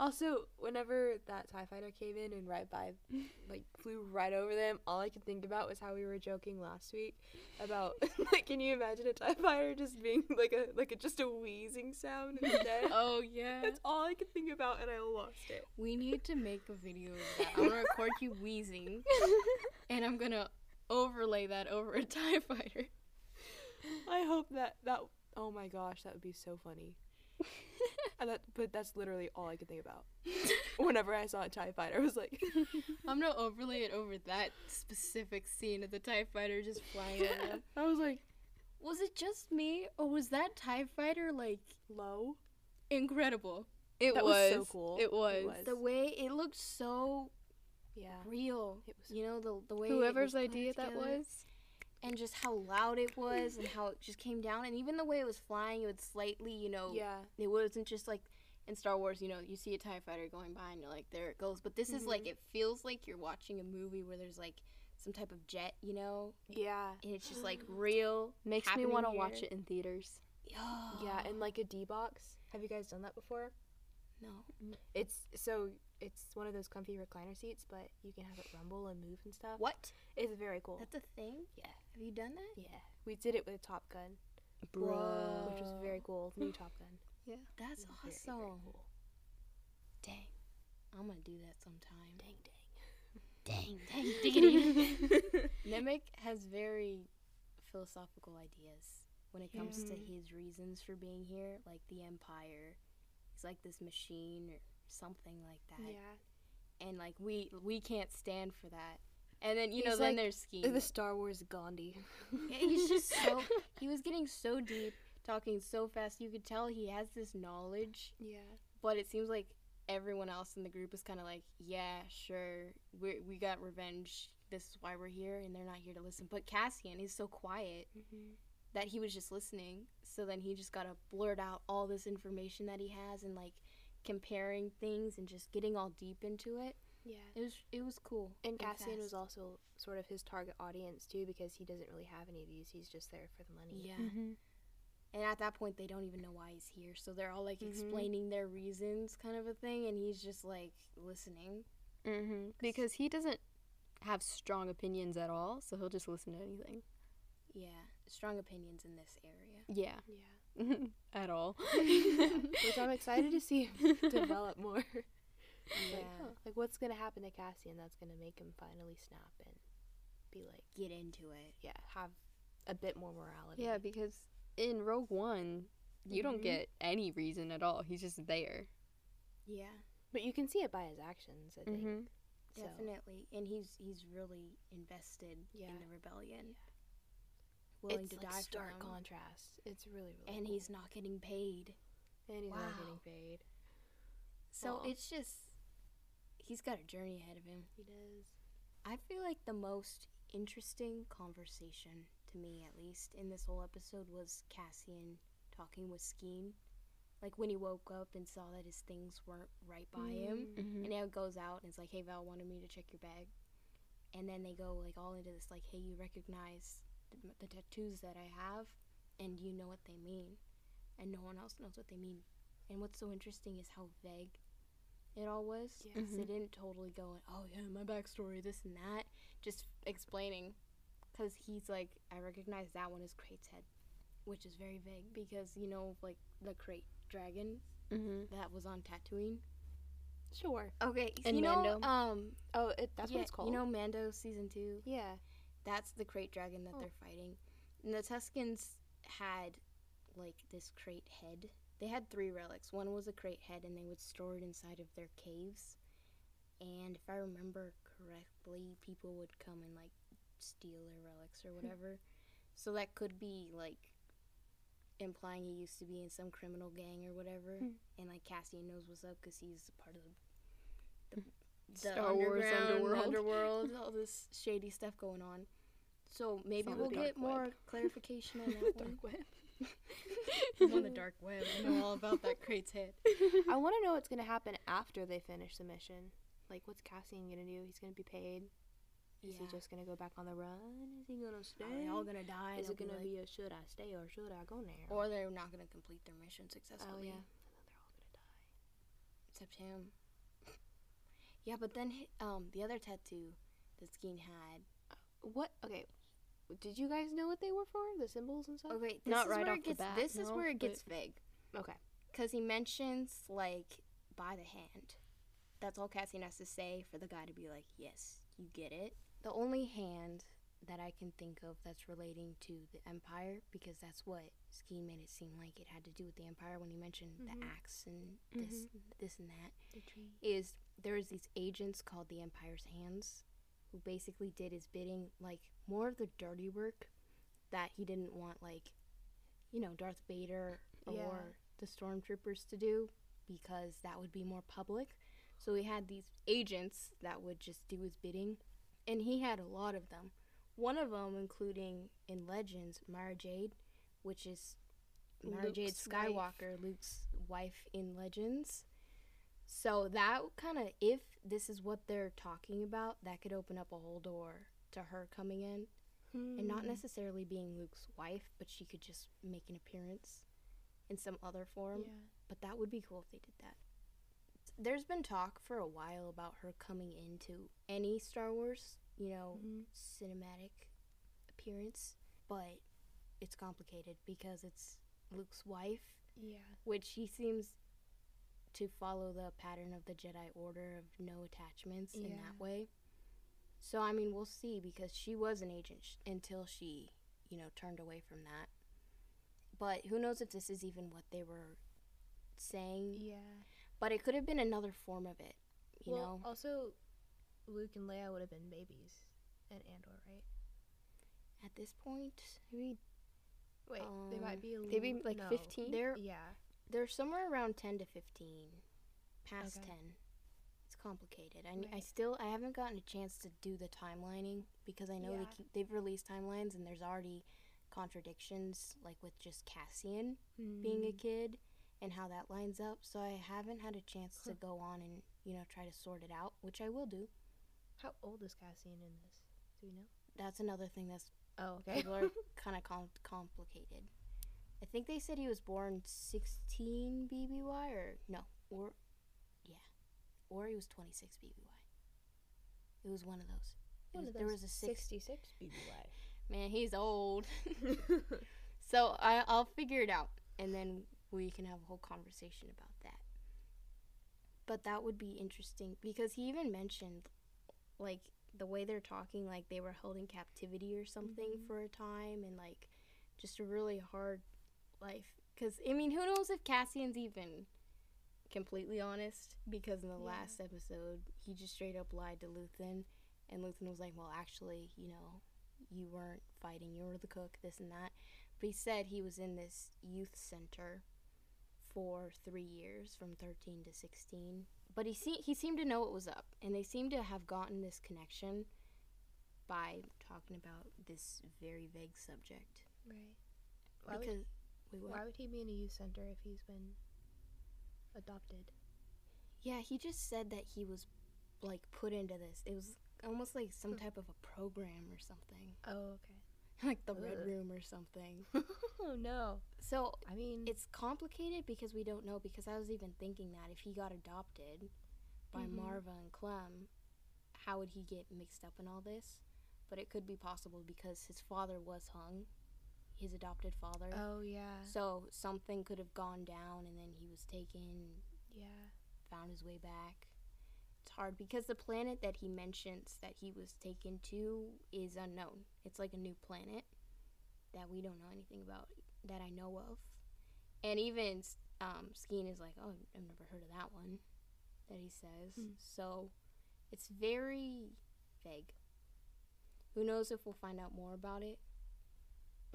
Speaker 3: also, whenever that TIE fighter came in and right by, like, flew right over them, all I could think about was how we were joking last week about, like, can you imagine a TIE fighter just being like a, like a, just a wheezing sound instead?
Speaker 2: Oh yeah.
Speaker 3: That's all I could think about, and I lost it.
Speaker 1: We need to make a video of that. I'm gonna record you wheezing, and I'm gonna overlay that over a Tie fighter.
Speaker 3: I hope that, that, oh my gosh, that would be so funny. And that, but that's literally all I could think about. Whenever I saw a TIE fighter, I was like,
Speaker 1: I'm gonna overlay it over that specific scene of the TIE fighter just flying over.
Speaker 3: I was like,
Speaker 1: Was it just me, or was that TIE fighter like
Speaker 3: low?
Speaker 1: incredible?
Speaker 2: It
Speaker 3: That
Speaker 2: was,
Speaker 3: was so cool.
Speaker 2: It was.
Speaker 3: was.
Speaker 1: The way it looked so
Speaker 3: Yeah.
Speaker 1: real.
Speaker 3: It was
Speaker 1: You know the the way it
Speaker 2: Whoever's
Speaker 1: was
Speaker 2: idea that was.
Speaker 1: And just how loud it was, and how it just came down, and even the way it was flying, it would slightly, you know,
Speaker 3: Yeah.
Speaker 1: it wasn't just like in Star Wars, you know, you see a TIE fighter going by and you're like, there it goes. But this is like,
Speaker 3: Mhm.
Speaker 1: it feels like you're watching a movie where there's like some type of jet, you know,
Speaker 3: Yeah.
Speaker 1: and it's just like real.
Speaker 2: Makes me want to watch it in theaters.
Speaker 3: Yeah, and like a D box. Have you guys done that before?
Speaker 1: No. Mm.
Speaker 3: It's so it's one of those comfy recliner seats, but you can have it rumble and move and stuff.
Speaker 1: What?
Speaker 3: It's very cool.
Speaker 1: That's a thing?
Speaker 3: Yeah.
Speaker 1: Have you done that?
Speaker 3: yeah, we did it with a Top Gun,
Speaker 1: Bro.
Speaker 3: which was very cool. New Top Gun. Yeah. That's
Speaker 1: awesome.
Speaker 3: very, very cool.
Speaker 1: Dang. I'm gonna do that sometime.
Speaker 3: Dang, dang.
Speaker 1: Dang, dang, diggity. Nemec has very philosophical ideas when it comes to his reasons for being here, like the Empire. He's like this machine or something like that.
Speaker 3: Yeah.
Speaker 1: And like we we can't stand for that. And then you know
Speaker 3: He's
Speaker 1: then
Speaker 3: like
Speaker 1: there's Scheme.
Speaker 3: The Star Wars Gandhi.
Speaker 1: Yeah, he's just so he was getting so deep, talking so fast. You could tell he has this knowledge,
Speaker 3: Yeah.
Speaker 1: but it seems like everyone else in the group is kind of like, yeah, sure, we we got revenge. This is why we're here, and they're not here to listen. But Cassian is so quiet
Speaker 3: Mm-hmm.
Speaker 1: That he was just listening. So then he just got to blurt out all this information that he has and like comparing things and just getting all deep into it.
Speaker 3: Yeah.
Speaker 1: It was it was cool.
Speaker 3: And Cassian was also sort of his target audience too, because he doesn't really have any of these. He's just there for the money.
Speaker 1: yeah.
Speaker 2: Mm-hmm.
Speaker 1: And at that point, they don't even know why he's here. So they're all like
Speaker 3: Mhm.
Speaker 1: explaining their reasons, kind of a thing. And he's just like listening.
Speaker 2: Mm-hmm. Because he doesn't have strong opinions at all, so he'll just listen to anything.
Speaker 1: Yeah. Strong opinions in this area.
Speaker 2: Yeah.
Speaker 3: Yeah.
Speaker 2: at all.
Speaker 3: Which I'm excited to see develop more.
Speaker 1: Yeah.
Speaker 3: Like, huh, like what's gonna happen to Cassian that's gonna make him finally snap and be like,
Speaker 1: Get into it.
Speaker 3: yeah, have a bit more morality.
Speaker 2: Yeah, because in Rogue One, you don't
Speaker 3: Mhm.
Speaker 2: get any reason at all. He's just there.
Speaker 1: Yeah.
Speaker 3: but you can see it by his actions. I think.
Speaker 2: Mm-hmm.
Speaker 3: So,
Speaker 1: Definitely. And he's he's really invested
Speaker 3: Yeah.
Speaker 1: in the rebellion. Willing
Speaker 3: it's
Speaker 1: to
Speaker 3: like
Speaker 1: die
Speaker 3: stark
Speaker 1: for him.
Speaker 3: contrast. It's really really.
Speaker 1: and
Speaker 3: cool.
Speaker 1: he's not getting paid.
Speaker 3: and he's not
Speaker 1: Wow.
Speaker 3: getting paid.
Speaker 1: So
Speaker 3: Aw.
Speaker 1: it's just he's got a journey ahead of him.
Speaker 3: He does.
Speaker 1: I feel like the most interesting conversation to me, at least in this whole episode, was Cassian talking with Skeen. Like when he woke up and saw that his things weren't right by him,
Speaker 3: Mm.
Speaker 2: Mhm.
Speaker 1: and now it goes out and it's like, "Hey Val wanted me to check your bag," and then they go like all into this like, "Hey, you recognize the, the tattoos that I have, and you know what they mean, and no one else knows what they mean." And what's so interesting is how vague it all was.
Speaker 3: Yeah.
Speaker 1: 'Cause They didn't totally go, "Oh yeah, my backstory, this and that," just explaining. Because he's like, I recognize that one as Krayt's head, which is very vague because you know, like the Krayt dragon
Speaker 2: Mhm.
Speaker 1: that was on Tatooine.
Speaker 3: Sure.
Speaker 1: Okay,
Speaker 2: And
Speaker 1: you know,
Speaker 2: Mando.
Speaker 1: um,
Speaker 3: Oh, it, that's
Speaker 1: yeah,
Speaker 3: what it's called.
Speaker 1: You know, Mando season two.
Speaker 3: Yeah.
Speaker 1: That's the Krayt dragon that
Speaker 3: Oh.
Speaker 1: they're fighting. And the Tuskens had like this Krayt head. They had three relics. One was a Krayt head, and they would store it inside of their caves. And if I remember correctly, people would come and like steal their relics or whatever. so that could be like implying he used to be in some criminal gang or whatever.
Speaker 3: Hmm.
Speaker 1: And like Cassian knows what's up because he's part of the, the, the
Speaker 2: Star Wars underworld.
Speaker 1: underworld, all this shady stuff going on. So maybe we'll get
Speaker 2: dark
Speaker 1: more clarification on that one.
Speaker 3: web.
Speaker 1: I'm on the dark web. I know all about that Krayt's head.
Speaker 3: I want to know what's gonna happen after they finish the mission. Like, what's Cassian gonna do? He's gonna be paid. Is
Speaker 1: Yeah.
Speaker 3: he just gonna go back on the run? Is he gonna stay?
Speaker 1: Are they all gonna die?
Speaker 3: Is it gonna
Speaker 1: like-
Speaker 3: be a should I stay or should I go now?
Speaker 1: or they're not gonna complete their mission successfully.
Speaker 3: oh yeah, they're all gonna die.
Speaker 1: except him. Yeah, but then um the other tattoo that Skeen had.
Speaker 3: What? Okay. Did you guys know what they were for? The symbols and stuff.
Speaker 1: Okay, this
Speaker 2: Not
Speaker 1: is
Speaker 2: right
Speaker 1: where
Speaker 2: off
Speaker 1: it
Speaker 2: the
Speaker 1: gets.
Speaker 2: bat,
Speaker 1: this is where it gets vague.
Speaker 3: Okay.
Speaker 1: Because he mentions, like, by the hand. That's all Cassian has to say for the guy to be like, yes, you get it. The only hand that I can think of that's relating to the Empire, because that's what Skeen made it seem like it had to do with the Empire when he mentioned
Speaker 3: Mhm.
Speaker 1: the axe and this, this and that,
Speaker 3: The
Speaker 1: is there's these agents called the Empire's Hands who basically did his bidding, like, more of the dirty work that he didn't want, like, you know, Darth Vader or
Speaker 3: Yeah.
Speaker 1: the stormtroopers to do because that would be more public. So he had these agents that would just do his bidding, and he had a lot of them. One of them, including in Legends, Mara Jade, which is Mara Jade
Speaker 3: Luke's wife.
Speaker 1: Skywalker, Luke's wife in Legends. So that kind of, if this is what they're talking about, that could open up a whole door to her coming in and not
Speaker 3: Hmm.
Speaker 1: necessarily being Luke's wife, but she could just make an appearance in some other form.
Speaker 3: Yeah.
Speaker 1: But that would be cool if they did that. There's been talk for a while about her coming into any Star Wars, you know,
Speaker 3: Mhm.
Speaker 1: cinematic appearance, but it's complicated because it's Luke's wife,
Speaker 3: Yeah.
Speaker 1: which he seems to follow the pattern of the Jedi Order of no attachments in that way. So I mean, we'll see because she was an agent sh- until she, you know, turned away from that. But who knows if this is even what they were saying?
Speaker 3: Yeah.
Speaker 1: But it could have been another form of it, you
Speaker 3: well,
Speaker 1: know.
Speaker 3: also, Luke and Leia would have been babies in Andor, right?
Speaker 1: At this point, maybe
Speaker 3: Wait, they might
Speaker 1: Um,
Speaker 3: be. A
Speaker 2: they'd be, like,
Speaker 3: no.
Speaker 2: 15?
Speaker 1: They're
Speaker 3: Yeah.
Speaker 1: They're somewhere around ten to fifteen, past
Speaker 3: Okay.
Speaker 1: ten. It's complicated. I, I still I haven't gotten a chance to do the timelining because I know they keep they've released timelines and there's already contradictions like with just Cassian being a
Speaker 3: Mm.
Speaker 1: kid and how that lines up. So I haven't had a chance to go on and you know try to sort it out, which I will do.
Speaker 3: How old is Cassian in this? Do we know?
Speaker 1: That's another thing that's
Speaker 3: Oh, okay.
Speaker 1: people are kind of com- complicated. I think they said he was born 16 BBY or no, or yeah, or he was 26 BBY. It was one of those. It was, there was a six.
Speaker 3: 66 BBY.
Speaker 1: Man, he's old. so I, I'll figure it out, and then we can have a whole conversation about that. But that would be interesting because he even mentioned, like the way they're talking, like they were held in captivity or something
Speaker 3: Mhm.
Speaker 1: for a time, and like just a really hard life. Because I mean, who knows if Cassian's even completely honest? Because in the
Speaker 3: Yeah.
Speaker 1: last episode, he just straight up lied to Luthen, and Luthen was like, "Well, actually, you know." you weren't fighting, you were the cook, this and that. But he said he was in this youth center for three years, from 13 to 16. But he se- he seemed to know what was up, and they seem to have gotten this connection by talking about this very vague subject.
Speaker 3: Right. Why
Speaker 1: because wait, what?
Speaker 3: why would he be in a youth center if he's been adopted?
Speaker 1: Yeah, he just said that he was like put into this. It was almost like some type of a program or something,
Speaker 3: Oh, okay.
Speaker 1: like the red room or something.
Speaker 3: oh no.
Speaker 1: So
Speaker 3: I mean,
Speaker 1: it's complicated because we don't know. Because I was even thinking that if he got adopted by
Speaker 3: Mhm.
Speaker 1: Maarva and Clem, how would he get mixed up in all this? But it could be possible because his father was hung, his adopted father.
Speaker 3: oh yeah,
Speaker 1: So something could have gone down, and then he was taken,
Speaker 3: yeah.
Speaker 1: found his way back. It's hard because the planet that he mentions that he was taken to is unknown. It's like a new planet that we don't know anything about that I know of. And even um, Skeen is like, oh, I've never heard of that one that he says.
Speaker 3: Hmm.
Speaker 1: So it's very vague. Who knows if we'll find out more about it?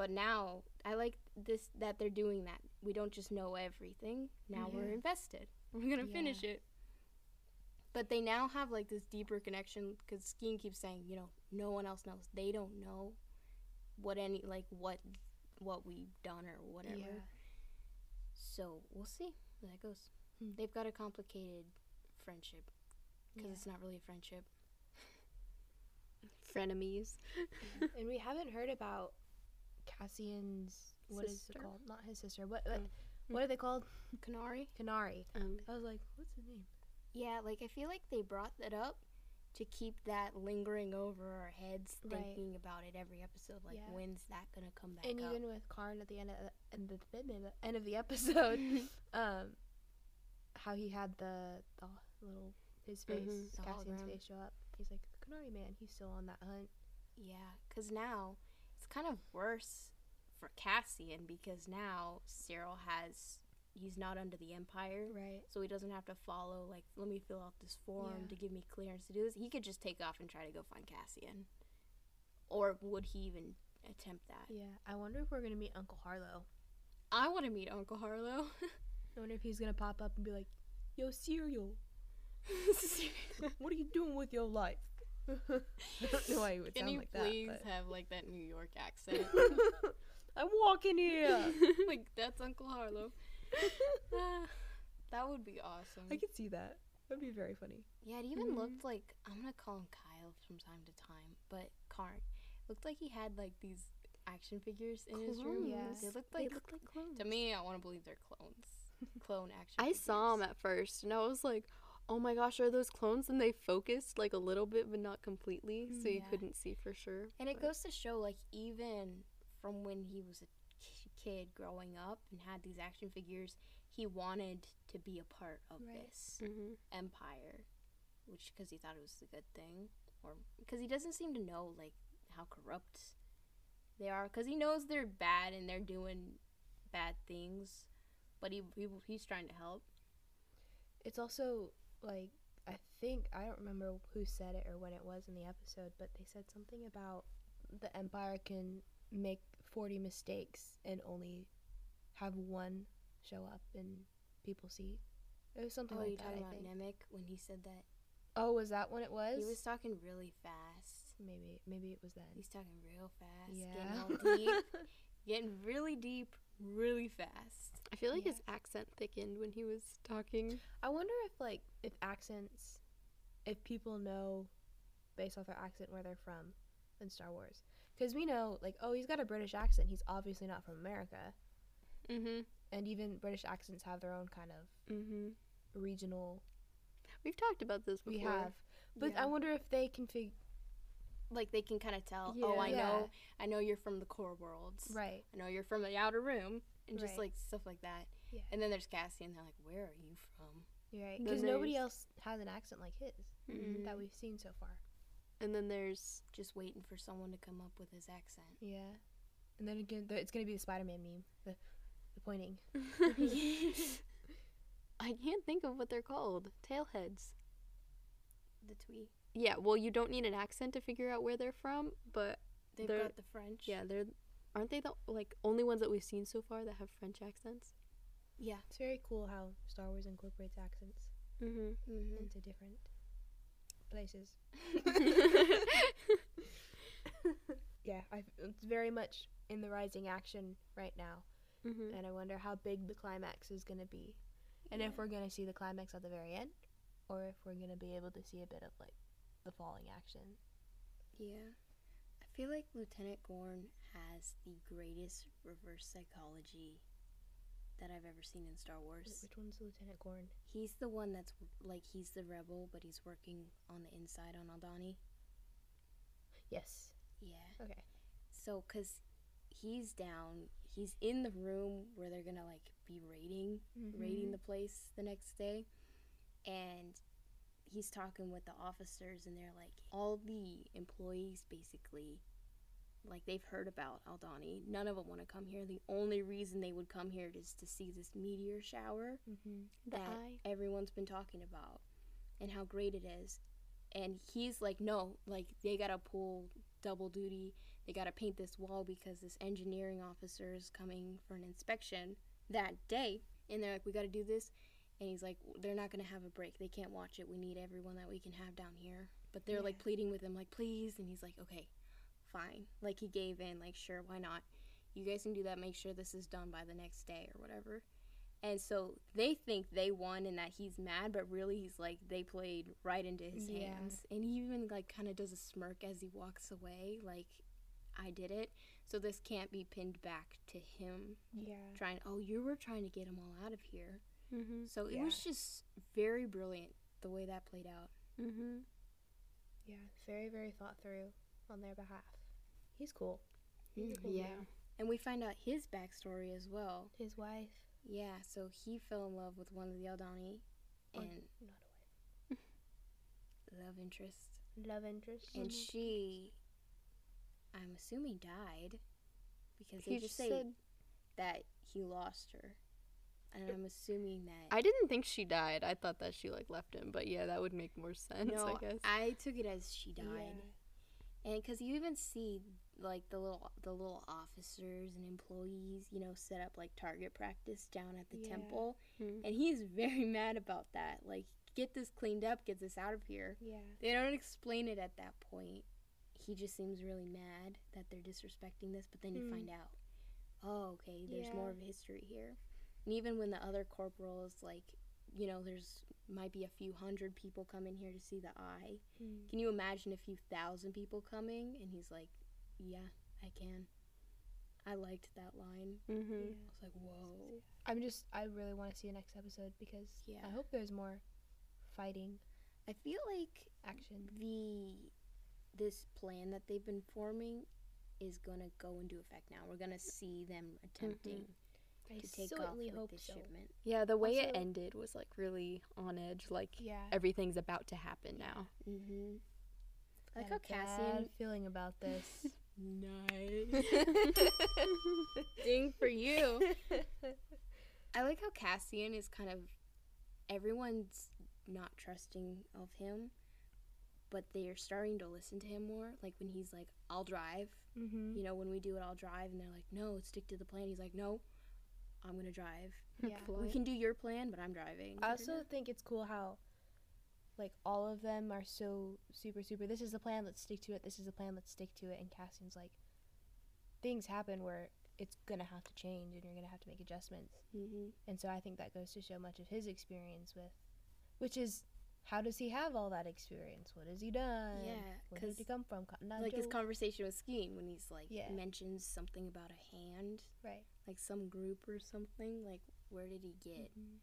Speaker 1: But now I like this that they're doing that. We don't just know everything. Now we're invested. We're gonna
Speaker 3: Yeah.
Speaker 1: finish it. But they now have like this deeper connection because Skeen keeps saying, you know, no one else knows. They don't know what any like what what we've done or whatever.
Speaker 3: Yeah.
Speaker 1: So we'll see where that goes.
Speaker 3: Hmm.
Speaker 1: They've got a complicated friendship because
Speaker 3: Yeah.
Speaker 1: it's not really a friendship.
Speaker 2: Frenemies.
Speaker 3: and we haven't heard about Cassian's what is it called? Not his sister. What what,
Speaker 2: Oh.
Speaker 3: what are they called?
Speaker 1: Kenari.
Speaker 3: Kenari.
Speaker 2: Um,
Speaker 3: I was like, what's the name?
Speaker 1: Yeah, like I feel like they brought that up to keep that lingering over our heads,
Speaker 3: Right.
Speaker 1: thinking about it every episode. Like,
Speaker 3: Yeah.
Speaker 1: when's that gonna come back
Speaker 3: and
Speaker 1: up?
Speaker 3: even with Karn at the end of the, end of the, end of the episode, um, how he had the, the little his face,
Speaker 2: Mhm.
Speaker 3: Cassian's
Speaker 1: hologram.
Speaker 3: face show up. He's like, Kanari man, he's still on that hunt.
Speaker 1: Yeah, because now kind of worse for Cassian because now Syril has he's not under the Empire,
Speaker 3: Right.
Speaker 1: so he doesn't have to follow like let me fill out this form
Speaker 3: Yeah.
Speaker 1: to give me clearance to do this. He could just take off and try to go find Cassian, or would he even attempt that?
Speaker 3: Yeah. I wonder if we're gonna meet Uncle Harlow.
Speaker 1: I want to meet Uncle Harlow.
Speaker 3: I wonder if he's gonna pop up and be like, Yo, Syril, what are you doing with your life? I don't know why he would
Speaker 1: Can
Speaker 3: sound
Speaker 1: you
Speaker 3: like
Speaker 1: please have like that New York accent?
Speaker 3: I'm walking here.
Speaker 1: like that's Uncle Harlow. Ah, that would be awesome.
Speaker 3: I could see that. That'd be very funny.
Speaker 1: Yeah, it even
Speaker 2: Mhm.
Speaker 1: looked like I'm gonna call him Kyle from time to time, but Karn looked like he had like these action figures in his room.
Speaker 3: Yeah.
Speaker 1: They looked
Speaker 2: they
Speaker 1: like
Speaker 2: look like clones.
Speaker 1: to me. I want to believe they're clones, clone action.
Speaker 2: I saw them at first, and I was like, "Oh my gosh, are those clones?" And they focused like a little bit, but not completely, so you couldn't see for sure.
Speaker 1: and it goes to show like even from when he was a kid growing up and had these action figures, he wanted to be a part of
Speaker 3: Right.
Speaker 1: this
Speaker 2: Mhm.
Speaker 1: empire, which because he thought it was a good thing, or because he doesn't seem to know like how corrupt they are, because he knows they're bad and they're doing bad things, but he, he he's trying to help.
Speaker 3: It's also like I think I don't remember who said it or when it was in the episode, but they said something about the Empire can make forty mistakes and only have one show up and people see. It was something
Speaker 1: Oh, you
Speaker 3: like that.
Speaker 1: talking
Speaker 3: I
Speaker 1: about
Speaker 3: think.
Speaker 1: Nemec when he said that?
Speaker 3: Oh, was that when it was?
Speaker 1: He was talking really fast.
Speaker 3: maybe maybe it was then.
Speaker 1: He's talking real fast,
Speaker 3: yeah.
Speaker 1: getting all deep, getting really deep, really fast.
Speaker 2: I feel like
Speaker 3: Yeah.
Speaker 2: his accent thickened when he was talking.
Speaker 3: I wonder if like if accents, if people know, based off their accent where they're from, in Star Wars, because we know like oh he's got a British accent. He's obviously not from America,
Speaker 2: Mhm.
Speaker 3: and even British accents have their own kind of
Speaker 2: Mhm.
Speaker 3: regional.
Speaker 2: We've talked about this before.
Speaker 3: We have, but
Speaker 2: Yeah.
Speaker 3: I wonder if they can figure
Speaker 1: Like they can kind of tell. Yeah. Oh, I
Speaker 3: Yeah.
Speaker 1: know, I know you're from the core worlds.
Speaker 3: right.
Speaker 1: I know you're from the outer rim, and just
Speaker 3: Right.
Speaker 1: like stuff like that.
Speaker 3: Yeah.
Speaker 1: And then there's Cassie, and they're like, "Where are you from?"
Speaker 3: You're right, because nobody else has an accent like his
Speaker 2: Mhm.
Speaker 3: that we've seen so far.
Speaker 2: And then there's
Speaker 1: Just waiting for someone to come up with his accent.
Speaker 3: Yeah, and then again, the- it's gonna be the Spider-Man meme, the the pointing.
Speaker 2: I can't think of what they're called. Tailheads.
Speaker 1: the twee.
Speaker 2: Yeah, well, you don't need an accent to figure out where they're from, but
Speaker 1: They've
Speaker 2: They're-
Speaker 1: got the French.
Speaker 2: Yeah, they're aren't they the like only ones that we've seen so far that have French accents?
Speaker 1: Yeah.
Speaker 3: It's very cool how Star Wars incorporates accents
Speaker 2: Mm-hmm.
Speaker 1: Mm-hmm.
Speaker 3: into different places. Yeah, I, it's very much in the rising action right now,
Speaker 2: mm-hmm.
Speaker 3: and I wonder how big the climax is going to be, and if we're going to see the climax at the very end, or if we're going to be able to see a bit of like the falling action.
Speaker 1: Yeah. I feel like Lieutenant Gorn has the greatest reverse psychology that I've ever seen in Star
Speaker 3: Wh-
Speaker 1: Wars.
Speaker 3: Which one's Lieutenant Gorn?
Speaker 1: He's the one that's like he's the rebel, but he's working on the inside on Aldhani.
Speaker 3: Yes.
Speaker 1: Yeah.
Speaker 3: Okay.
Speaker 1: So, cause he's down, he's in the room where they're gonna like be raiding, mm-hmm. raiding the place the next day, and he's talking with the officers, and they're like, all the employees basically, like they've heard about Aldhani. None of them want to come here. The only reason they would come here is to see this meteor shower
Speaker 3: Mm-hmm.
Speaker 1: That
Speaker 2: eye.
Speaker 1: everyone's been talking about and how great it is. And he's like, no, like they gotta pull double duty. They gotta paint this wall because this engineering officer is coming for an inspection that day. And they're like, we gotta do this. And he's like, they're not gonna have a break. They can't watch it. We need everyone that we can have down here. But they're like pleading with him, like, please. And he's like, okay, fine. Like he gave in, like, sure, why not? You guys can do that. Make sure this is done by the next day or whatever. And so they think they won and that he's mad, but really he's like they played right into his
Speaker 3: Yeah.
Speaker 1: hands. And he even like kind of does a smirk as he walks away, like I did it. So this can't be pinned back to him
Speaker 3: Yeah.
Speaker 1: trying. Oh, you were trying to get them all out of here.
Speaker 2: Mm-hmm.
Speaker 1: So it
Speaker 3: Yeah.
Speaker 1: was just very brilliant the way that played out.
Speaker 2: Mm-hmm.
Speaker 3: Yeah. Very, very thought through on their behalf. He's cool. He's cool
Speaker 2: Yeah.
Speaker 3: dude.
Speaker 1: And we find out his backstory as well.
Speaker 3: His wife.
Speaker 1: Yeah, so he fell in love with one of the Aldhani
Speaker 3: Or
Speaker 1: and
Speaker 3: not a wife.
Speaker 1: love interest.
Speaker 3: Love interest.
Speaker 1: and she i'm assuming died because they
Speaker 2: He
Speaker 1: just
Speaker 2: just
Speaker 1: say
Speaker 2: said
Speaker 1: that he lost her and i'm assuming that
Speaker 2: I didn't think she died. I thought that she like left him, but yeah, that would make more sense.
Speaker 1: no
Speaker 2: I guess.
Speaker 1: I took it as she died
Speaker 3: Yeah.
Speaker 1: and because you even see like the little the little officers and employees you know set up like target practice down at the
Speaker 3: Yeah.
Speaker 1: temple
Speaker 2: Mhm.
Speaker 1: and he's very mad about that like get this cleaned up get this out of here
Speaker 3: Yeah.
Speaker 1: They don't explain it at that point. He just seems really mad that they're disrespecting this, but then you
Speaker 3: Hmm.
Speaker 1: find out, oh, okay, there's more of a history here. And even when the other corporal is like, you know, there's might be a few hundred people coming here to see the eye.
Speaker 3: Mm.
Speaker 1: Can you imagine a few thousand people coming? And he's like, yeah, I can. I liked that line.
Speaker 2: Mm-hmm.
Speaker 3: Yeah.
Speaker 1: I was like, whoa.
Speaker 3: I'm just. I really want to see the next episode because
Speaker 1: Yeah.
Speaker 3: I hope there's more fighting
Speaker 1: I feel like
Speaker 3: action.
Speaker 1: the this plan that they've been forming is gonna go into effect now. We're gonna see them attempting
Speaker 3: I
Speaker 1: to take off
Speaker 3: certainly
Speaker 1: with
Speaker 3: hope so.
Speaker 1: shipment.
Speaker 2: Yeah, the way it ended was like really on edge. Like
Speaker 3: Yeah.
Speaker 2: everything's about to happen now.
Speaker 1: Mm-hmm. I like
Speaker 3: Got
Speaker 1: how
Speaker 3: a
Speaker 1: Cassian.
Speaker 3: bad feeling about this.
Speaker 1: Nice. Ding for you. I like how Cassian is kind of everyone's not trusting of him, but they are starting to listen to him more. Like when he's like, "I'll drive,"
Speaker 3: mm-hmm.
Speaker 1: you know, when we do it, I'll drive, and they're like, "No, stick to the plan." He's like, "No, I'm gonna drive.
Speaker 3: Yeah.
Speaker 1: We can do your plan, but I'm driving."
Speaker 3: I also think it's cool how, like, all of them are so super, super. This is the plan. Let's stick to it. This is the plan. Let's stick to it. And Cassian's like, things happen where it's gonna have to change, and you're gonna have to make adjustments.
Speaker 1: hmm
Speaker 3: And so I think that goes to show much of his experience with, which is, how does he have all that experience? What has he done?
Speaker 1: Yeah,
Speaker 3: Where did he come from? Eye
Speaker 1: like his conversation with Skeen when he's like
Speaker 3: Yeah.
Speaker 1: mentions something about a hand,
Speaker 3: right.
Speaker 1: like some group or something. Like where did he get
Speaker 3: Mhm.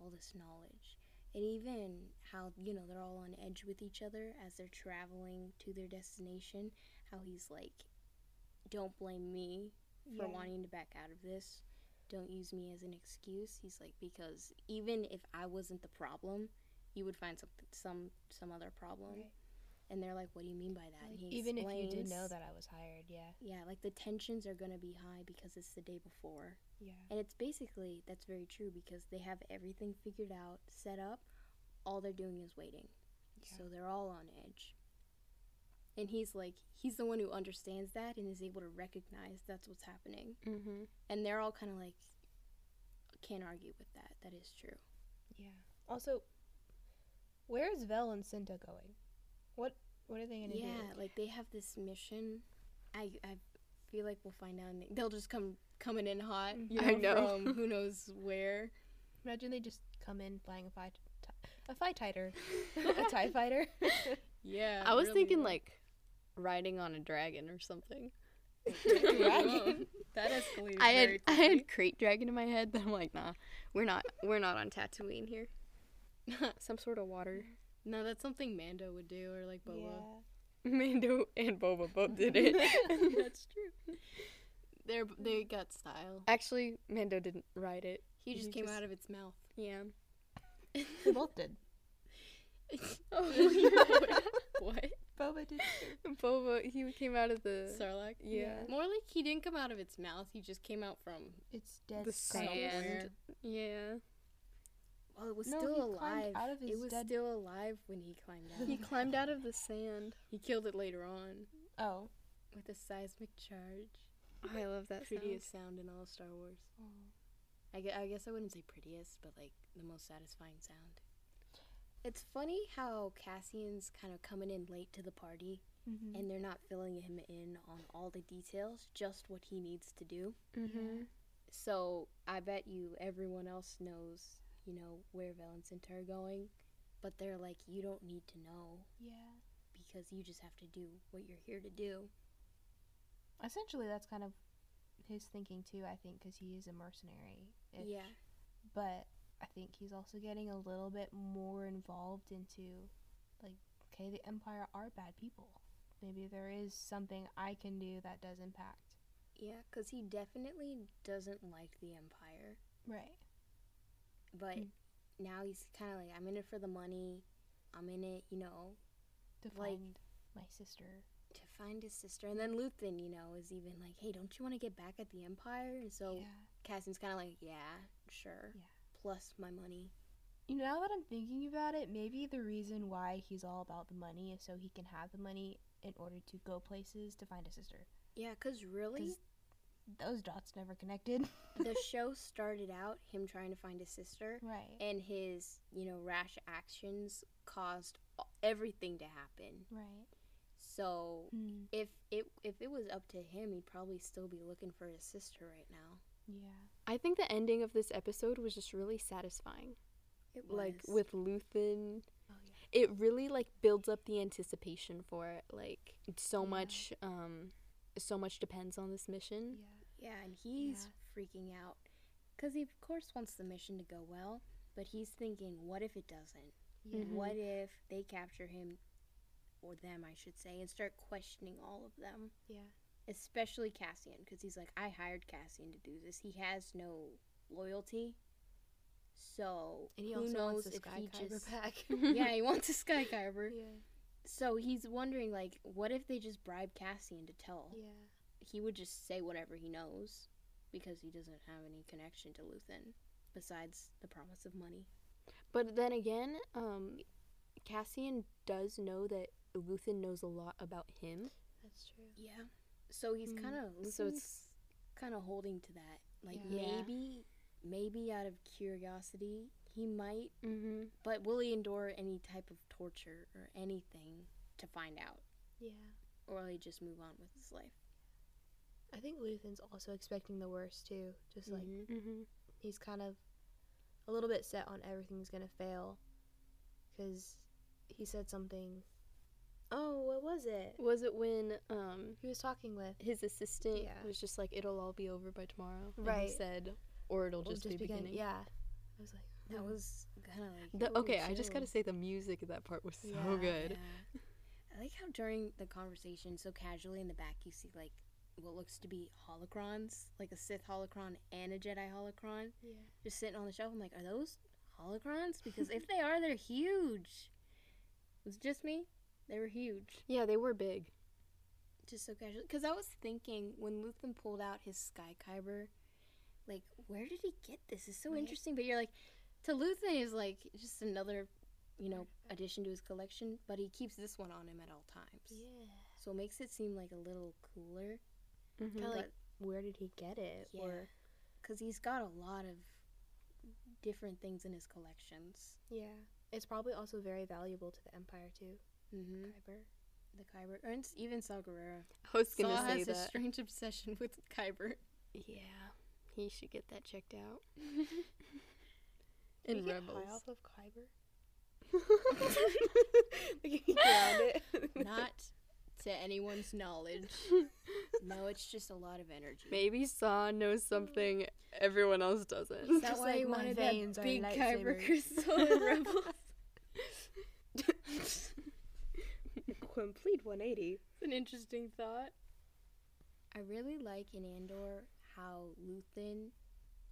Speaker 1: all this knowledge? And even how you know they're all on edge with each other as they're traveling to their destination. How he's like, "Don't blame me for
Speaker 3: Yeah.
Speaker 1: wanting to back out of this. Don't use me as an excuse." He's like, "Because even if I wasn't the problem, you would find some some some other problem."
Speaker 3: Right.
Speaker 1: And they're like, "What do you mean by that?" And he
Speaker 3: Even if you did know that I was hired, yeah,
Speaker 1: yeah, like the tensions are going to be high because it's the day before.
Speaker 3: yeah,
Speaker 1: And it's basically, that's very true because they have everything figured out, set up. All they're doing is waiting.
Speaker 3: Yeah.
Speaker 1: So they're all on edge. and he's like he's the one who understands that and is able to recognize that's what's happening.
Speaker 2: Mm-hmm.
Speaker 1: And they're all kind of like can't argue with that. That is true.
Speaker 3: Yeah. Also, where is Vel and Cinta going? What What are they gonna
Speaker 1: Yeah,
Speaker 3: do?
Speaker 1: Yeah, like they have this mission. I I feel like we'll find out. They'll just come coming in hot. Mm-hmm. You know,
Speaker 2: I know.
Speaker 1: from who knows where.
Speaker 3: Imagine they just come in flying a fight, a fight fighter, a Tie fighter.
Speaker 1: Yeah,
Speaker 2: I was
Speaker 1: really
Speaker 2: thinking
Speaker 1: will.
Speaker 2: like riding on a dragon or something.
Speaker 3: Dragon.
Speaker 1: that escalated.
Speaker 2: I had
Speaker 1: very
Speaker 2: I had Krayt dragon in my head, but I'm like, nah, we're not we're not on Tatooine here. Some sort of water.
Speaker 1: no, that's something Mando would do, or like Boba.
Speaker 3: Yeah.
Speaker 2: Mando and Boba both did it.
Speaker 1: that's true. They're they got style.
Speaker 2: Actually, Mando didn't ride it.
Speaker 1: He just
Speaker 2: He
Speaker 1: came
Speaker 2: just-
Speaker 1: out of its mouth.
Speaker 2: Yeah.
Speaker 3: They both did.
Speaker 2: oh,
Speaker 1: what?
Speaker 3: Boba did.
Speaker 2: Boba, he came out of the
Speaker 1: Sarlacc.
Speaker 2: yeah.
Speaker 1: More like he didn't come out of its mouth. He just came out from.
Speaker 3: It's dead.
Speaker 2: The
Speaker 3: sand.
Speaker 2: sand. Yeah.
Speaker 1: Oh, it was
Speaker 3: No,
Speaker 1: still
Speaker 3: he
Speaker 1: alive.
Speaker 3: out of
Speaker 1: it was
Speaker 3: dead-
Speaker 1: still alive when he climbed out.
Speaker 2: He climbed out of the sand.
Speaker 1: He killed it later on
Speaker 3: Oh.
Speaker 1: with a seismic charge.
Speaker 2: I love that sound.
Speaker 1: prettiest sound in all Star Wars. I, gue- I guess I wouldn't say prettiest, but like the most satisfying sound. It's funny how Cassian's kind of coming in late to the party
Speaker 3: Mm-hmm.
Speaker 1: and they're not filling him in on all the details, just what he needs to do.
Speaker 2: Mm-hmm.
Speaker 1: So I bet you everyone else knows, you know, where Cinta are going, but they're like, you don't need to know
Speaker 3: yeah.
Speaker 1: because you just have to do what you're here to do.
Speaker 3: Essentially, that's kind of his thinking too. I think because he is a mercenary.
Speaker 1: Yeah.
Speaker 3: But I think he's also getting a little bit more involved into, like, okay, the Empire are bad people. Maybe there is something I can do that does impact.
Speaker 1: Yeah, because he definitely doesn't like the Empire.
Speaker 3: Right.
Speaker 1: But
Speaker 3: Hmm.
Speaker 1: now he's kind of like, I'm in it for the money. I'm in it, you know,
Speaker 3: To
Speaker 1: Like-
Speaker 3: find my sister.
Speaker 1: to find his sister. And then Luthen, you know, is even like, hey, don't you want to get back at the Empire? And so
Speaker 3: yeah.
Speaker 1: Cassian's kind of like, yeah, sure.
Speaker 3: Yeah.
Speaker 1: Plus my money.
Speaker 3: You know, now that I'm thinking about it, maybe the reason why he's all about the money is so he can have the money in order to go places to find a sister.
Speaker 1: Yeah, because really,
Speaker 3: 'Cause Those dots never connected.
Speaker 1: the show started out him trying to find his sister.
Speaker 3: right.
Speaker 1: And his, you know, rash actions caused everything to happen.
Speaker 3: Right.
Speaker 1: So
Speaker 3: Mm.
Speaker 1: if it if it was up to him, he'd probably still be looking for his sister right now.
Speaker 3: Yeah.
Speaker 2: I think the ending of this episode was just really satisfying.
Speaker 1: It was.
Speaker 2: Like with Luthen,
Speaker 3: Oh yeah.
Speaker 2: it really like builds up the anticipation for it. Like so
Speaker 3: Yeah.
Speaker 2: much, um, so much depends on this mission.
Speaker 3: Yeah.
Speaker 1: Yeah, and he's freaking out because he, of course, wants the mission to go well, but he's thinking, what if it doesn't?
Speaker 3: Yeah.
Speaker 2: Mhm.
Speaker 1: What if they capture him, or them, I should say, and start questioning all of them?
Speaker 3: Yeah.
Speaker 1: Especially Cassian, because he's like, I hired Cassian to do this. He has no loyalty. So
Speaker 3: And he
Speaker 1: who
Speaker 3: also
Speaker 1: knows
Speaker 3: wants the
Speaker 1: if
Speaker 3: Sky
Speaker 1: he
Speaker 3: Kyber
Speaker 1: just
Speaker 3: back.
Speaker 1: yeah he wants a Sky Kyber.
Speaker 3: yeah.
Speaker 1: So he's wondering like, what if they just bribe Cassian to tell?
Speaker 3: Yeah.
Speaker 1: He would just say whatever he knows because he doesn't have any connection to Luthen besides the promise of money.
Speaker 2: But then again, um, Cassian does know that Luthen knows a lot about him.
Speaker 3: That's true.
Speaker 1: Yeah. So he's
Speaker 2: Mm,
Speaker 1: kind of
Speaker 2: so it's-
Speaker 1: kind of holding to that. Like
Speaker 3: Yeah.
Speaker 2: Yeah.
Speaker 1: maybe maybe out of curiosity he might,
Speaker 2: Mm-hmm.
Speaker 1: but will he endure any type of torture or anything to find out
Speaker 3: Yeah.
Speaker 1: or will he just move on with his life?
Speaker 3: I think Luthen's also expecting the worst too. Just like
Speaker 1: Mhm.
Speaker 2: Mm-hmm.
Speaker 3: he's kind of a little bit set on everything's gonna fail because he said something. Oh, what was it?
Speaker 2: Was it when um
Speaker 3: He was talking with.
Speaker 2: his assistant
Speaker 3: Yeah.
Speaker 2: was just like, "It'll all be over by tomorrow," and
Speaker 3: Right.
Speaker 2: he said, "Or it'll
Speaker 3: Well,
Speaker 2: just, be
Speaker 3: begin-
Speaker 2: beginning."
Speaker 3: Yeah. I was like,
Speaker 1: That was kind of like
Speaker 2: The,
Speaker 1: ooh,
Speaker 2: okay, I just gotta say the music of that part was so
Speaker 3: Yeah.
Speaker 2: good.
Speaker 1: Yeah. I like how during the conversation, so casually in the back, you see like what looks to be holocrons, like a Sith holocron and a Jedi holocron,
Speaker 3: Yeah.
Speaker 1: just sitting on the shelf. I'm like, are those holocrons? Because if they are, they're huge. Was it just me? They were huge.
Speaker 2: Yeah, they were big.
Speaker 1: Just so casual. Because I was thinking when Luthen pulled out his Sky Kyber, like, where did he get this? It's so
Speaker 3: Right.
Speaker 1: interesting. But you're like, to Luthen is like just another you know, addition to his collection, but he keeps this one on him at all times.
Speaker 3: Yeah.
Speaker 1: So it makes it seem like a little cooler.
Speaker 2: Mhm.
Speaker 3: Kinda like, where did he get it?
Speaker 1: Yeah.
Speaker 3: Or
Speaker 1: Because he's got a lot of different things in his collections.
Speaker 3: yeah, it's probably also very valuable to the Empire too.
Speaker 1: Mm-hmm.
Speaker 3: Kyber.
Speaker 1: The Kyber. Or it's even Saw Gerrera.
Speaker 2: I was gonna
Speaker 1: Saw
Speaker 2: say
Speaker 1: has a strange obsession with Kyber.
Speaker 2: Yeah, he should get that checked out.
Speaker 3: Did
Speaker 2: In
Speaker 3: he get
Speaker 2: Rebels.
Speaker 3: high off of Kyber? like he it.
Speaker 1: Not to anyone's knowledge. No, it's just a lot of energy.
Speaker 2: Maybe Saw knows something everyone else doesn't.
Speaker 1: Is that
Speaker 3: Just
Speaker 1: why
Speaker 3: like
Speaker 1: he
Speaker 3: my
Speaker 1: wanted
Speaker 3: veins
Speaker 1: that big Kyber
Speaker 3: lightsabers.
Speaker 1: crystal in Rebels?
Speaker 3: Complete 180.
Speaker 1: It's an interesting thought. I really like in Andor how Luthen,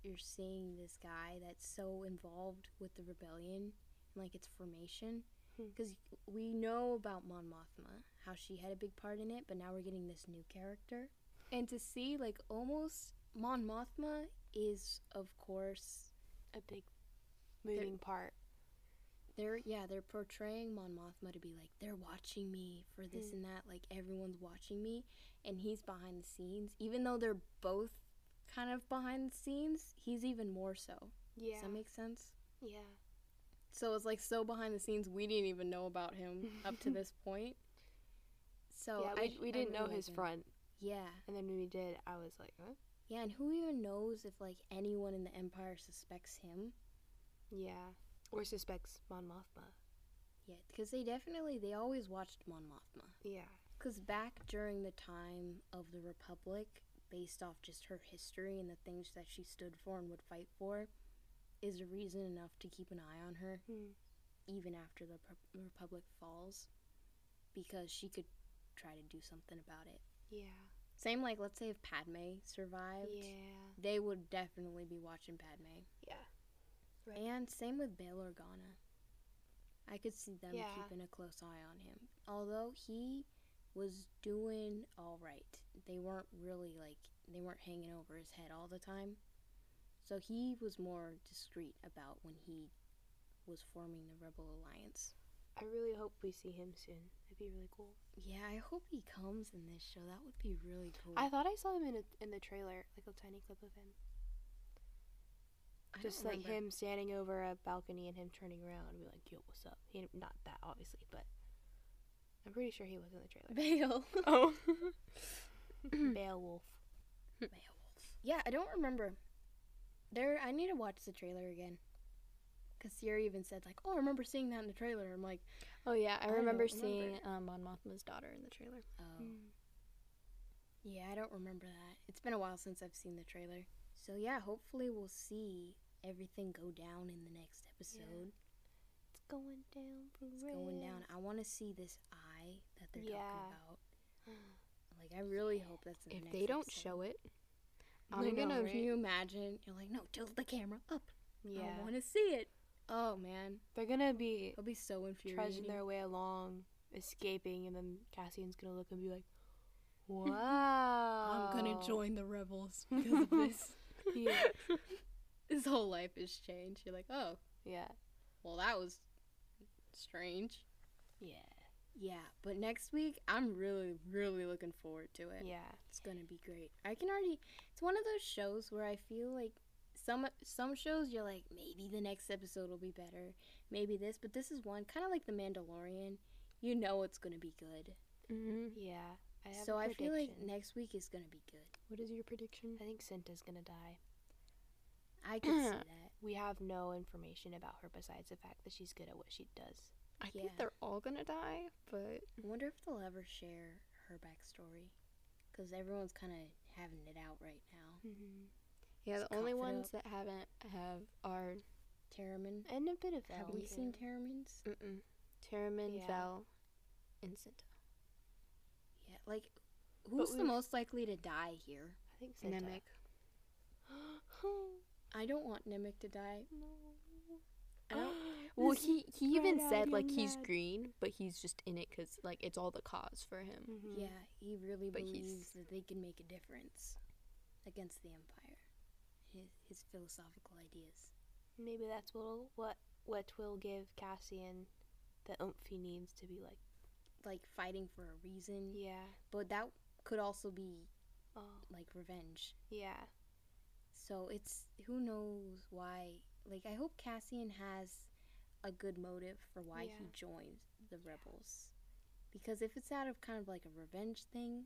Speaker 1: you're seeing this guy that's so involved with the rebellion and like its formation.
Speaker 3: Hmm.
Speaker 1: Because we know about Mon Mothma, how she had a big part in it, but now we're getting this new character. And to see, like, almost Mon Mothma is, of course,
Speaker 3: A big moving part.
Speaker 1: they're yeah they're portraying Mon Mothma to be like they're watching me for this
Speaker 3: Mm.
Speaker 1: and that like everyone's watching me and he's behind the scenes even though they're both kind of behind the scenes he's even more so
Speaker 3: Yeah.
Speaker 1: does that make sense
Speaker 3: yeah.
Speaker 1: So it's like so behind the scenes we didn't even know about him up to this point so
Speaker 3: yeah,
Speaker 1: I,
Speaker 3: we, we didn't know his front,
Speaker 1: yeah
Speaker 3: and then when we did, I was like, huh?
Speaker 1: yeah and who even knows if like anyone in the empire suspects him
Speaker 3: Yeah. Or suspects Mon Mothma.
Speaker 1: yeah because they definitely they always watched Mon Mothma
Speaker 3: Yeah.
Speaker 1: Because back during the time of the Republic, based off just her history and the things that she stood for and would fight for, is a reason enough to keep an eye on her
Speaker 3: Hmm.
Speaker 1: even after the Republic falls, because she could try to do something about it.
Speaker 3: Yeah.
Speaker 1: Same like, let's say if Padme survived,
Speaker 3: Yeah.
Speaker 1: they would definitely be watching Padme.
Speaker 3: Yeah. Right.
Speaker 1: And same with Bail Organa. I could see them
Speaker 3: Yeah.
Speaker 1: keeping a close eye on him. Although he was doing all right. They weren't really like they weren't hanging over his head all the time. So he was more discreet about when he was forming the Rebel Alliance.
Speaker 3: I really hope we see him soon. It'd be really cool.
Speaker 1: Yeah, I hope he comes in this show. That would be really cool.
Speaker 3: I thought I saw him in a, in the trailer, like a tiny clip of him.
Speaker 1: I
Speaker 3: Just like
Speaker 1: remember.
Speaker 3: him standing over a balcony and him turning around and be like, "Yo, what's up?" He not that obviously, but I'm pretty sure he was in the trailer.
Speaker 1: Bail.
Speaker 2: Oh.
Speaker 3: Beowulf.
Speaker 1: Beowulf. Yeah, I don't remember. There, I need to watch the trailer again. Cause Ceaira even said like, "Oh, I remember seeing that in the trailer." I'm like,
Speaker 2: oh yeah, I
Speaker 1: I don't
Speaker 2: remember
Speaker 1: remember.
Speaker 2: seeing um, Mon Mothma's daughter in the trailer.
Speaker 1: "Oh,
Speaker 3: Hmm.
Speaker 1: yeah, I don't remember that. It's been a while since I've seen the trailer. So yeah, hopefully we'll see everything go down in the next episode.
Speaker 3: It's going down for
Speaker 1: It's going down. I want to see this eye that they're
Speaker 3: Yeah.
Speaker 1: talking about. Like, I really hope that's in the
Speaker 2: If
Speaker 1: next
Speaker 2: they don't
Speaker 1: episode.
Speaker 2: show it,
Speaker 1: I'm
Speaker 2: I know, uh,
Speaker 1: gonna.
Speaker 2: right?
Speaker 1: Can you imagine? You're like, no, tilt the camera up.
Speaker 3: Yeah,
Speaker 1: I want to see it. Oh man,
Speaker 3: they're gonna be
Speaker 1: it'll be so
Speaker 3: trudging
Speaker 1: infuriating.
Speaker 3: their way along, escaping, and then Cassian's gonna look and be like, "Wow,
Speaker 1: I'm gonna join the rebels because of this.
Speaker 3: Yeah,
Speaker 1: His whole life has changed. You're like, oh,
Speaker 3: yeah,
Speaker 1: well, that was strange.
Speaker 3: yeah,
Speaker 1: Yeah, but next week, I'm really, really looking forward to it.
Speaker 3: yeah."
Speaker 1: It's gonna be great. I can already. It's one of those shows where I feel like some some shows you're like maybe the next episode will be better, maybe this, but this is one kind of like The Mandalorian. You know it's gonna be good.
Speaker 2: mm-hmm.
Speaker 3: Yeah, I have
Speaker 1: so
Speaker 3: a
Speaker 1: I feel like next week is gonna be good.
Speaker 2: what is your prediction?
Speaker 3: I think Cinta's gonna die.
Speaker 1: I can see that.
Speaker 3: We have no information about her besides the fact that she's good at what she does.
Speaker 2: I
Speaker 1: Yeah.
Speaker 2: think they're all gonna die, but
Speaker 1: I wonder if they'll ever share her backstory, because everyone's kind of having it out right now.
Speaker 3: Mm-hmm.
Speaker 2: yeah,
Speaker 1: Just
Speaker 2: the only ones
Speaker 1: up.
Speaker 2: that haven't have are
Speaker 1: Taramyn.
Speaker 3: And a bit of
Speaker 1: Have
Speaker 3: Vel,
Speaker 1: we
Speaker 3: too.
Speaker 1: seen Taramyns?
Speaker 2: mm-mm, Taramyn,
Speaker 3: Yeah.
Speaker 2: Vel, and Cinta.
Speaker 1: Yeah, like who's the most likely to die here?
Speaker 3: I think Cinta.
Speaker 2: Nemec.
Speaker 1: I don't want Nemec to die. Don't.
Speaker 2: Well, he he even said like he's
Speaker 3: mad.
Speaker 2: green, but he's just in it because like it's all the cause for him.
Speaker 3: Mhm.
Speaker 1: Yeah, he really
Speaker 2: But he's-
Speaker 1: believes that they can make a difference against the Empire. His his philosophical ideas.
Speaker 3: Maybe that's what what what will give Cassian the oomph he needs to be like,
Speaker 1: like fighting for a reason.
Speaker 3: yeah,
Speaker 1: But that could also be
Speaker 3: oh,
Speaker 1: like revenge.
Speaker 3: yeah,
Speaker 1: So it's who knows why. Like I hope Cassian has a good motive for why he joined the rebels. Because if it's out of kind of like a revenge thing,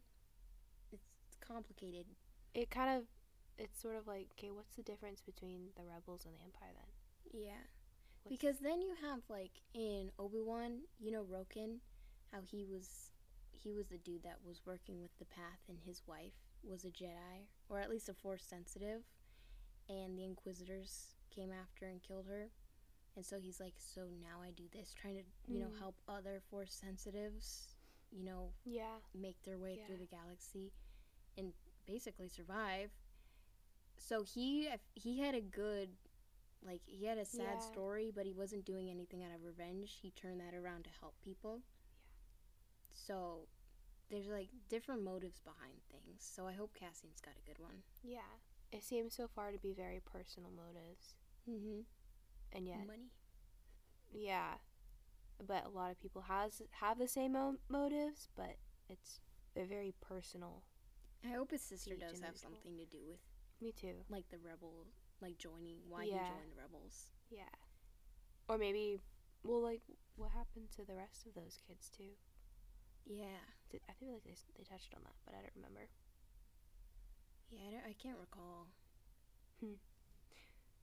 Speaker 1: it's complicated.
Speaker 3: it kind of, it's sort of like, okay, what's the difference between the rebels and the Empire then?
Speaker 1: Yeah.
Speaker 3: What's-
Speaker 1: Because then you have like in Obi-Wan, you know Roken, how he was he was the dude that was working with the path and his wife was a Jedi or at least a force sensitive and the inquisitors came after and killed her. And so he's like, so now I do this, trying to, you know,
Speaker 3: Mm.
Speaker 1: help other force sensitives, you know,
Speaker 3: yeah,
Speaker 1: make their way through the galaxy and basically survive. So he he had a good like he had a sad
Speaker 3: Yeah.
Speaker 1: story, but he wasn't doing anything out of revenge. He turned that around to help people. Yeah. So there's like different motives behind things. So I hope Cassian's got a good one.
Speaker 3: yeah. It seems so far to be very personal motives,
Speaker 1: Mm-hmm.
Speaker 3: And yet,
Speaker 1: Money.
Speaker 3: yeah, but a lot of people has have the same mo- motives, but it's they're very personal.
Speaker 1: I hope his sister does have something to do with
Speaker 3: Me too.
Speaker 1: like the rebel, like joining why
Speaker 3: Yeah.
Speaker 1: he joined the rebels.
Speaker 3: Yeah. Or maybe, well, like, what happened to the rest of those kids too?
Speaker 1: Yeah.
Speaker 3: Did, I feel like they, they touched on that, but I don't remember.
Speaker 1: Yeah, I, don't- I can't recall.
Speaker 3: Hmm.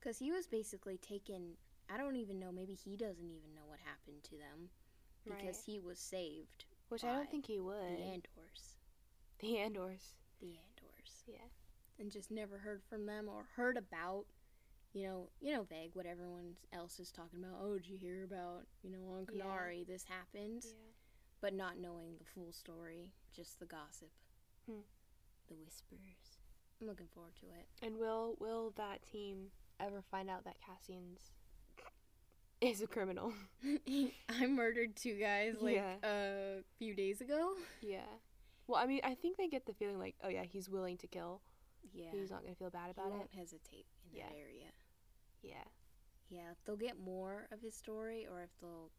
Speaker 1: Because he was basically taken. I don't even know. Maybe he doesn't even know what happened to them because
Speaker 3: Right.
Speaker 1: he was saved.
Speaker 3: Which I don't think he would. The.
Speaker 1: Andors.
Speaker 3: The Andors.
Speaker 1: The Andors.
Speaker 3: Yeah.
Speaker 1: And just never heard from them or heard about. You know, you know, vague what everyone else is talking about. Oh, did you hear about? You know, on
Speaker 3: Yeah.
Speaker 1: This happened,
Speaker 3: Yeah.
Speaker 1: but not knowing the full story, just the gossip,
Speaker 3: Hmm.
Speaker 1: the whispers. I'm looking forward to it.
Speaker 3: And will will that team ever find out that Cassian's is a criminal?
Speaker 1: I murdered two guys like
Speaker 3: Yeah.
Speaker 1: a few days ago.
Speaker 3: yeah. Well, I mean, I think they get the feeling like, oh yeah, he's willing to kill.
Speaker 1: Yeah,
Speaker 3: He's not gonna feel bad
Speaker 1: he
Speaker 3: about
Speaker 1: won't
Speaker 3: it.
Speaker 1: hesitate in
Speaker 3: Yeah.
Speaker 1: that area.
Speaker 3: Yeah.
Speaker 1: Yeah, if they'll get more of his story, or if they'll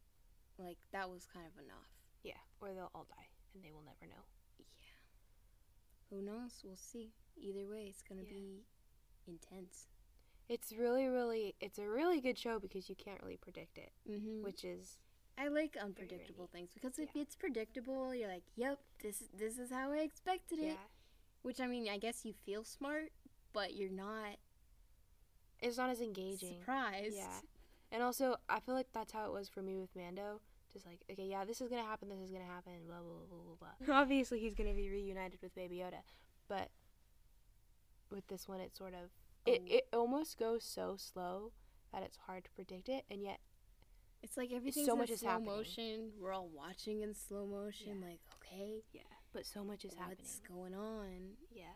Speaker 1: like that was kind of enough.
Speaker 3: Yeah. Or they'll all die, and they will never know.
Speaker 1: Yeah, who knows? We'll see. Either way, it's gonna
Speaker 3: Yeah.
Speaker 1: be intense.
Speaker 3: It's really, really, it's a really good show because you can't really predict it,
Speaker 1: Mm-hmm.
Speaker 3: which is
Speaker 1: I like unpredictable things because if
Speaker 3: Yeah.
Speaker 1: it's predictable, you're like, "Yep, this this is how I expected it."
Speaker 3: yeah.
Speaker 1: Which I mean, I guess you feel smart, but you're not
Speaker 3: It's not as engaging.
Speaker 1: surprised.
Speaker 3: Yeah. And also, I feel like that's how it was for me with Mando. Just like, okay, yeah, this is gonna happen. This is gonna happen. Blah blah blah blah blah. Obviously, he's gonna be reunited with Baby Yoda, but with this one, it's sort of it.
Speaker 1: Oh.
Speaker 3: It almost goes so slow that it's hard to predict it, and yet
Speaker 1: It's like everything's
Speaker 3: so
Speaker 1: in
Speaker 3: much is
Speaker 1: slow
Speaker 3: happening.
Speaker 1: motion. We're all watching in slow motion.
Speaker 3: Yeah.
Speaker 1: Like, okay,
Speaker 3: yeah, but so much is happening.
Speaker 1: what's going on?
Speaker 3: Yeah,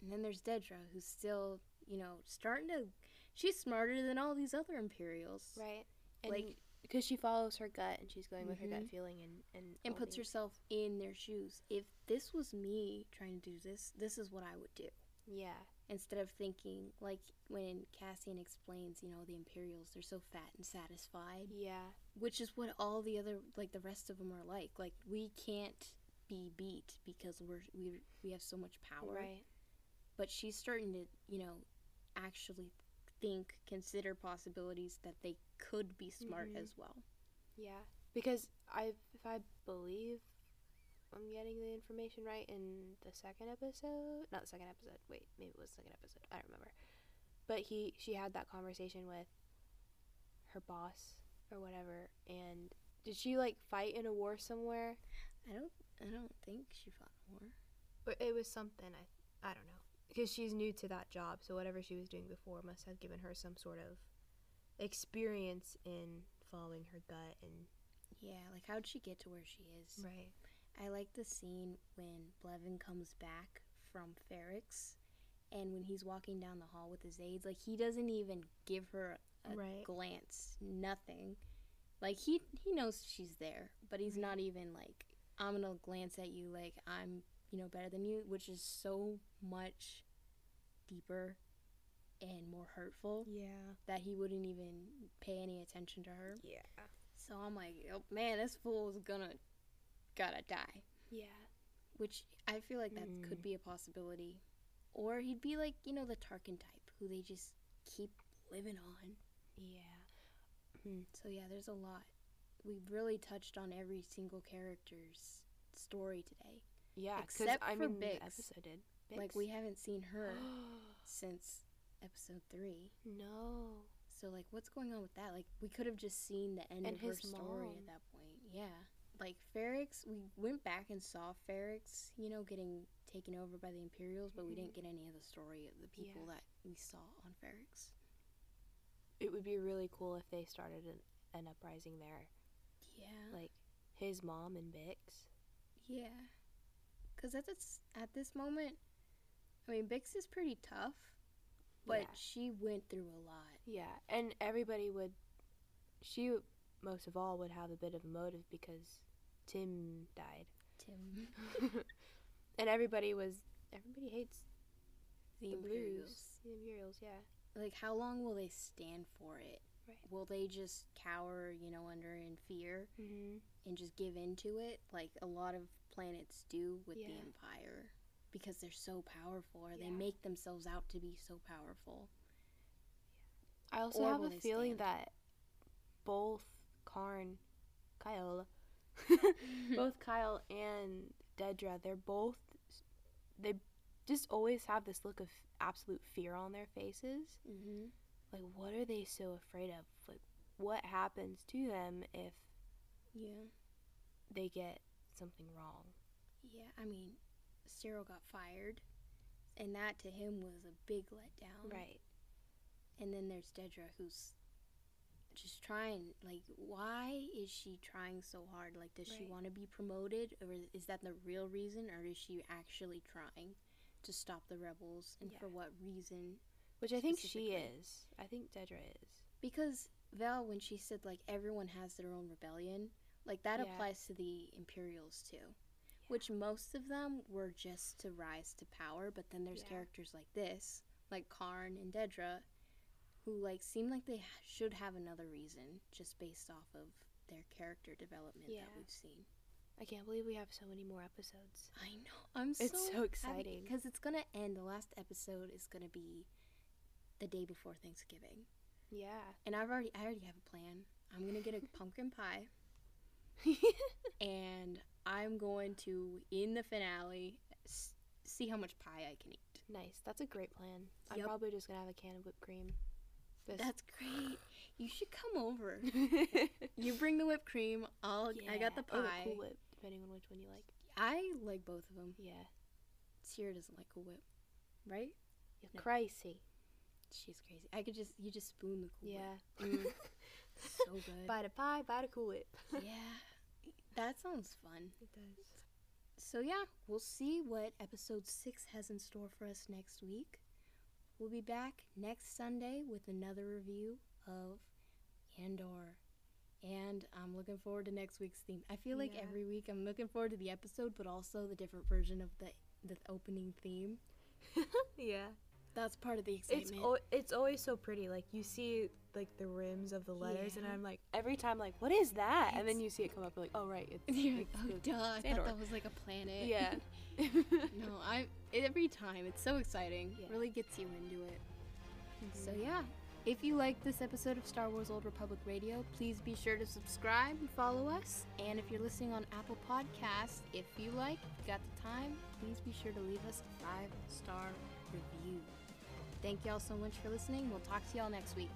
Speaker 1: And then there's Dedra, who's still, you know, starting to. She's smarter than all these other Imperials.
Speaker 3: right. And
Speaker 1: Like-
Speaker 3: because she follows her gut and she's going with her gut
Speaker 1: Mhm.
Speaker 3: feeling and and
Speaker 1: And puts herself in their shoes. If this was me trying to do this, this is what I would do.
Speaker 3: yeah
Speaker 1: Instead of thinking, like when Cassian explains, you know, the Imperials, they're so fat and satisfied.
Speaker 3: yeah.
Speaker 1: Which is what all the other like the rest of them are like. Like we can't be beat because we're we, we have so much power.
Speaker 3: Right.
Speaker 1: But she's starting to you know actually think consider possibilities that they could be smart
Speaker 3: Mhm.
Speaker 1: as well.
Speaker 3: Yeah, because I, if I believe I'm getting the information right in the second episode, not the second episode. Wait, maybe it was the second episode. I don't remember. But he, she had that conversation with her boss or whatever, and did she like fight in a war somewhere?
Speaker 1: i don't i don't think she fought more
Speaker 3: Or it was something I, I don't know. Because she's new to that job, so whatever she was doing before must have given her some sort of experience in following her gut and
Speaker 1: yeah like how'd she get to where she is
Speaker 3: right.
Speaker 1: I like the scene when blevin comes back from ferrix and when he's walking down the hall with his aides like he doesn't even give her a
Speaker 3: Right.
Speaker 1: glance, nothing. Like he he knows she's there, but he's
Speaker 3: Right.
Speaker 1: not even like I'm gonna glance at you like I'm you know better than you, which is so much deeper and more hurtful
Speaker 3: Yeah.
Speaker 1: that he wouldn't even pay any attention to her.
Speaker 3: Yeah.
Speaker 1: So I'm like, oh man, this fool is gonna gotta die.
Speaker 3: Yeah.
Speaker 1: Which I feel like that
Speaker 3: Mm.
Speaker 1: could be a possibility. Or he'd be like, you know, the Tarkin type, who they just keep living on.
Speaker 3: Yeah.
Speaker 1: So yeah, there's a lot. We've really touched on every single character's story today.
Speaker 3: Yeah,
Speaker 1: Except
Speaker 3: I
Speaker 1: for
Speaker 3: mean,
Speaker 1: Bix.
Speaker 3: episode did.
Speaker 1: Like we haven't seen her since episode three.
Speaker 3: no.
Speaker 1: So like, what's going on with that? Like, we could have just seen the end
Speaker 3: And
Speaker 1: of her story
Speaker 3: mom.
Speaker 1: at that point. Yeah. Like Ferrix, we went back and saw Ferrix, you know, getting taken over by the Imperials, but we
Speaker 3: Mhm.
Speaker 1: didn't get any of the story of the people
Speaker 3: Yeah.
Speaker 1: that we saw on Ferrix.
Speaker 3: It would be really cool if they started an, an uprising there,
Speaker 1: Yeah.
Speaker 3: like his mom and Bix.
Speaker 1: Yeah. Because at this at this moment, I mean, Bix is pretty tough, but
Speaker 3: Yeah.
Speaker 1: she went through a lot.
Speaker 3: Yeah, and everybody would. She most of all would have a bit of a motive because Timm died,
Speaker 1: Timm,
Speaker 3: and everybody was. Everybody hates
Speaker 1: the,
Speaker 3: the
Speaker 1: Imperials.
Speaker 3: Blues. The Imperials, yeah.
Speaker 1: Like, how long will they stand for it?
Speaker 3: Right.
Speaker 1: Will they just cower, you know, under in fear
Speaker 3: Mm-hmm.
Speaker 1: and just give into it, like a lot of planets do with the Empire, because they're so powerful, or they make themselves out to be so powerful.
Speaker 3: I also
Speaker 1: Or
Speaker 3: have a feeling
Speaker 1: stand?
Speaker 3: that both Karn, Kyle, both Kyle and Dedra, they're both they just always have this look of absolute fear on their faces.
Speaker 1: Mm-hmm.
Speaker 3: Like what are they so afraid of? Like what happens to them if
Speaker 1: Yeah.
Speaker 3: they get something wrong?
Speaker 1: Yeah, I mean, Syril got fired, and that to him was a big letdown.
Speaker 3: Right.
Speaker 1: And then there's Dedra, who's just trying. Like, why is she trying so hard? Like, does she want to be promoted, or is that the real reason, or is she actually trying to stop the rebels, and
Speaker 3: Yeah.
Speaker 1: for what reason?
Speaker 3: Which I think she is. I think Dedra is.
Speaker 1: Because Val, when she said like everyone has their own rebellion, like that
Speaker 3: Yeah.
Speaker 1: applies to the Imperials too. Which most of them were just to rise to power, but then there's
Speaker 3: Yeah.
Speaker 1: characters like this, like Karn and Dedra, who like seem like they should have another reason just based off of their character development
Speaker 3: Yeah.
Speaker 1: that we've seen.
Speaker 3: I can't believe we have so many more episodes.
Speaker 1: I know. I'm so
Speaker 3: It's so exciting.
Speaker 1: because it's gonna end. The last episode is gonna be the day before Thanksgiving.
Speaker 3: Yeah.
Speaker 1: And I've already I already have a plan. I'm gonna get a pumpkin pie and I'm going to in the finale s- see how much pie I can eat.
Speaker 3: nice. That's a great plan. I'm probably just gonna have a can of whipped cream. This-
Speaker 1: That's great. You should come over. You bring the whipped cream. I'll I got the
Speaker 3: Yeah, or
Speaker 1: pie.
Speaker 3: Cool Whip, depending on which one you like.
Speaker 1: I like both of them.
Speaker 3: Yeah.
Speaker 1: Ceaira doesn't like Cool Whip, right?
Speaker 3: You're
Speaker 1: No.
Speaker 3: crazy.
Speaker 1: She's crazy. I could just you just spoon the Cool
Speaker 3: Yeah.
Speaker 1: Whip. Mm, so good.
Speaker 3: Buy the pie, buy the Cool Whip.
Speaker 1: yeah, that sounds fun.
Speaker 3: It does.
Speaker 1: So yeah, we'll see what episode six has in store for us next week. We'll be back next Sunday with another review of Andor. And I'm looking forward to next week's theme. I feel like
Speaker 3: Yeah.
Speaker 1: every week I'm looking forward to the episode, but also the different version of the the opening theme.
Speaker 3: yeah.
Speaker 1: That's part of the
Speaker 3: It's
Speaker 1: excitement.
Speaker 3: o- it's always so pretty. Like you see like the rims of the letters, and I'm like every time like, what is that? and then you see it come up, like, oh right, it's, it's
Speaker 1: like, oh, duh! I
Speaker 3: it's
Speaker 1: thought
Speaker 3: Andor."
Speaker 1: that was like a planet.
Speaker 3: yeah.
Speaker 1: no, I every time it's so exciting.
Speaker 3: Yeah.
Speaker 1: Really gets you into it. So mm-hmm. yeah, if you like this episode of Star Wars Old Republic Radio, please be sure to subscribe and follow us. And if you're listening on Apple Podcasts, if you like, if you got the time, please be sure to leave us a five star review. Thank y'all so much for listening. We'll talk to y'all next week.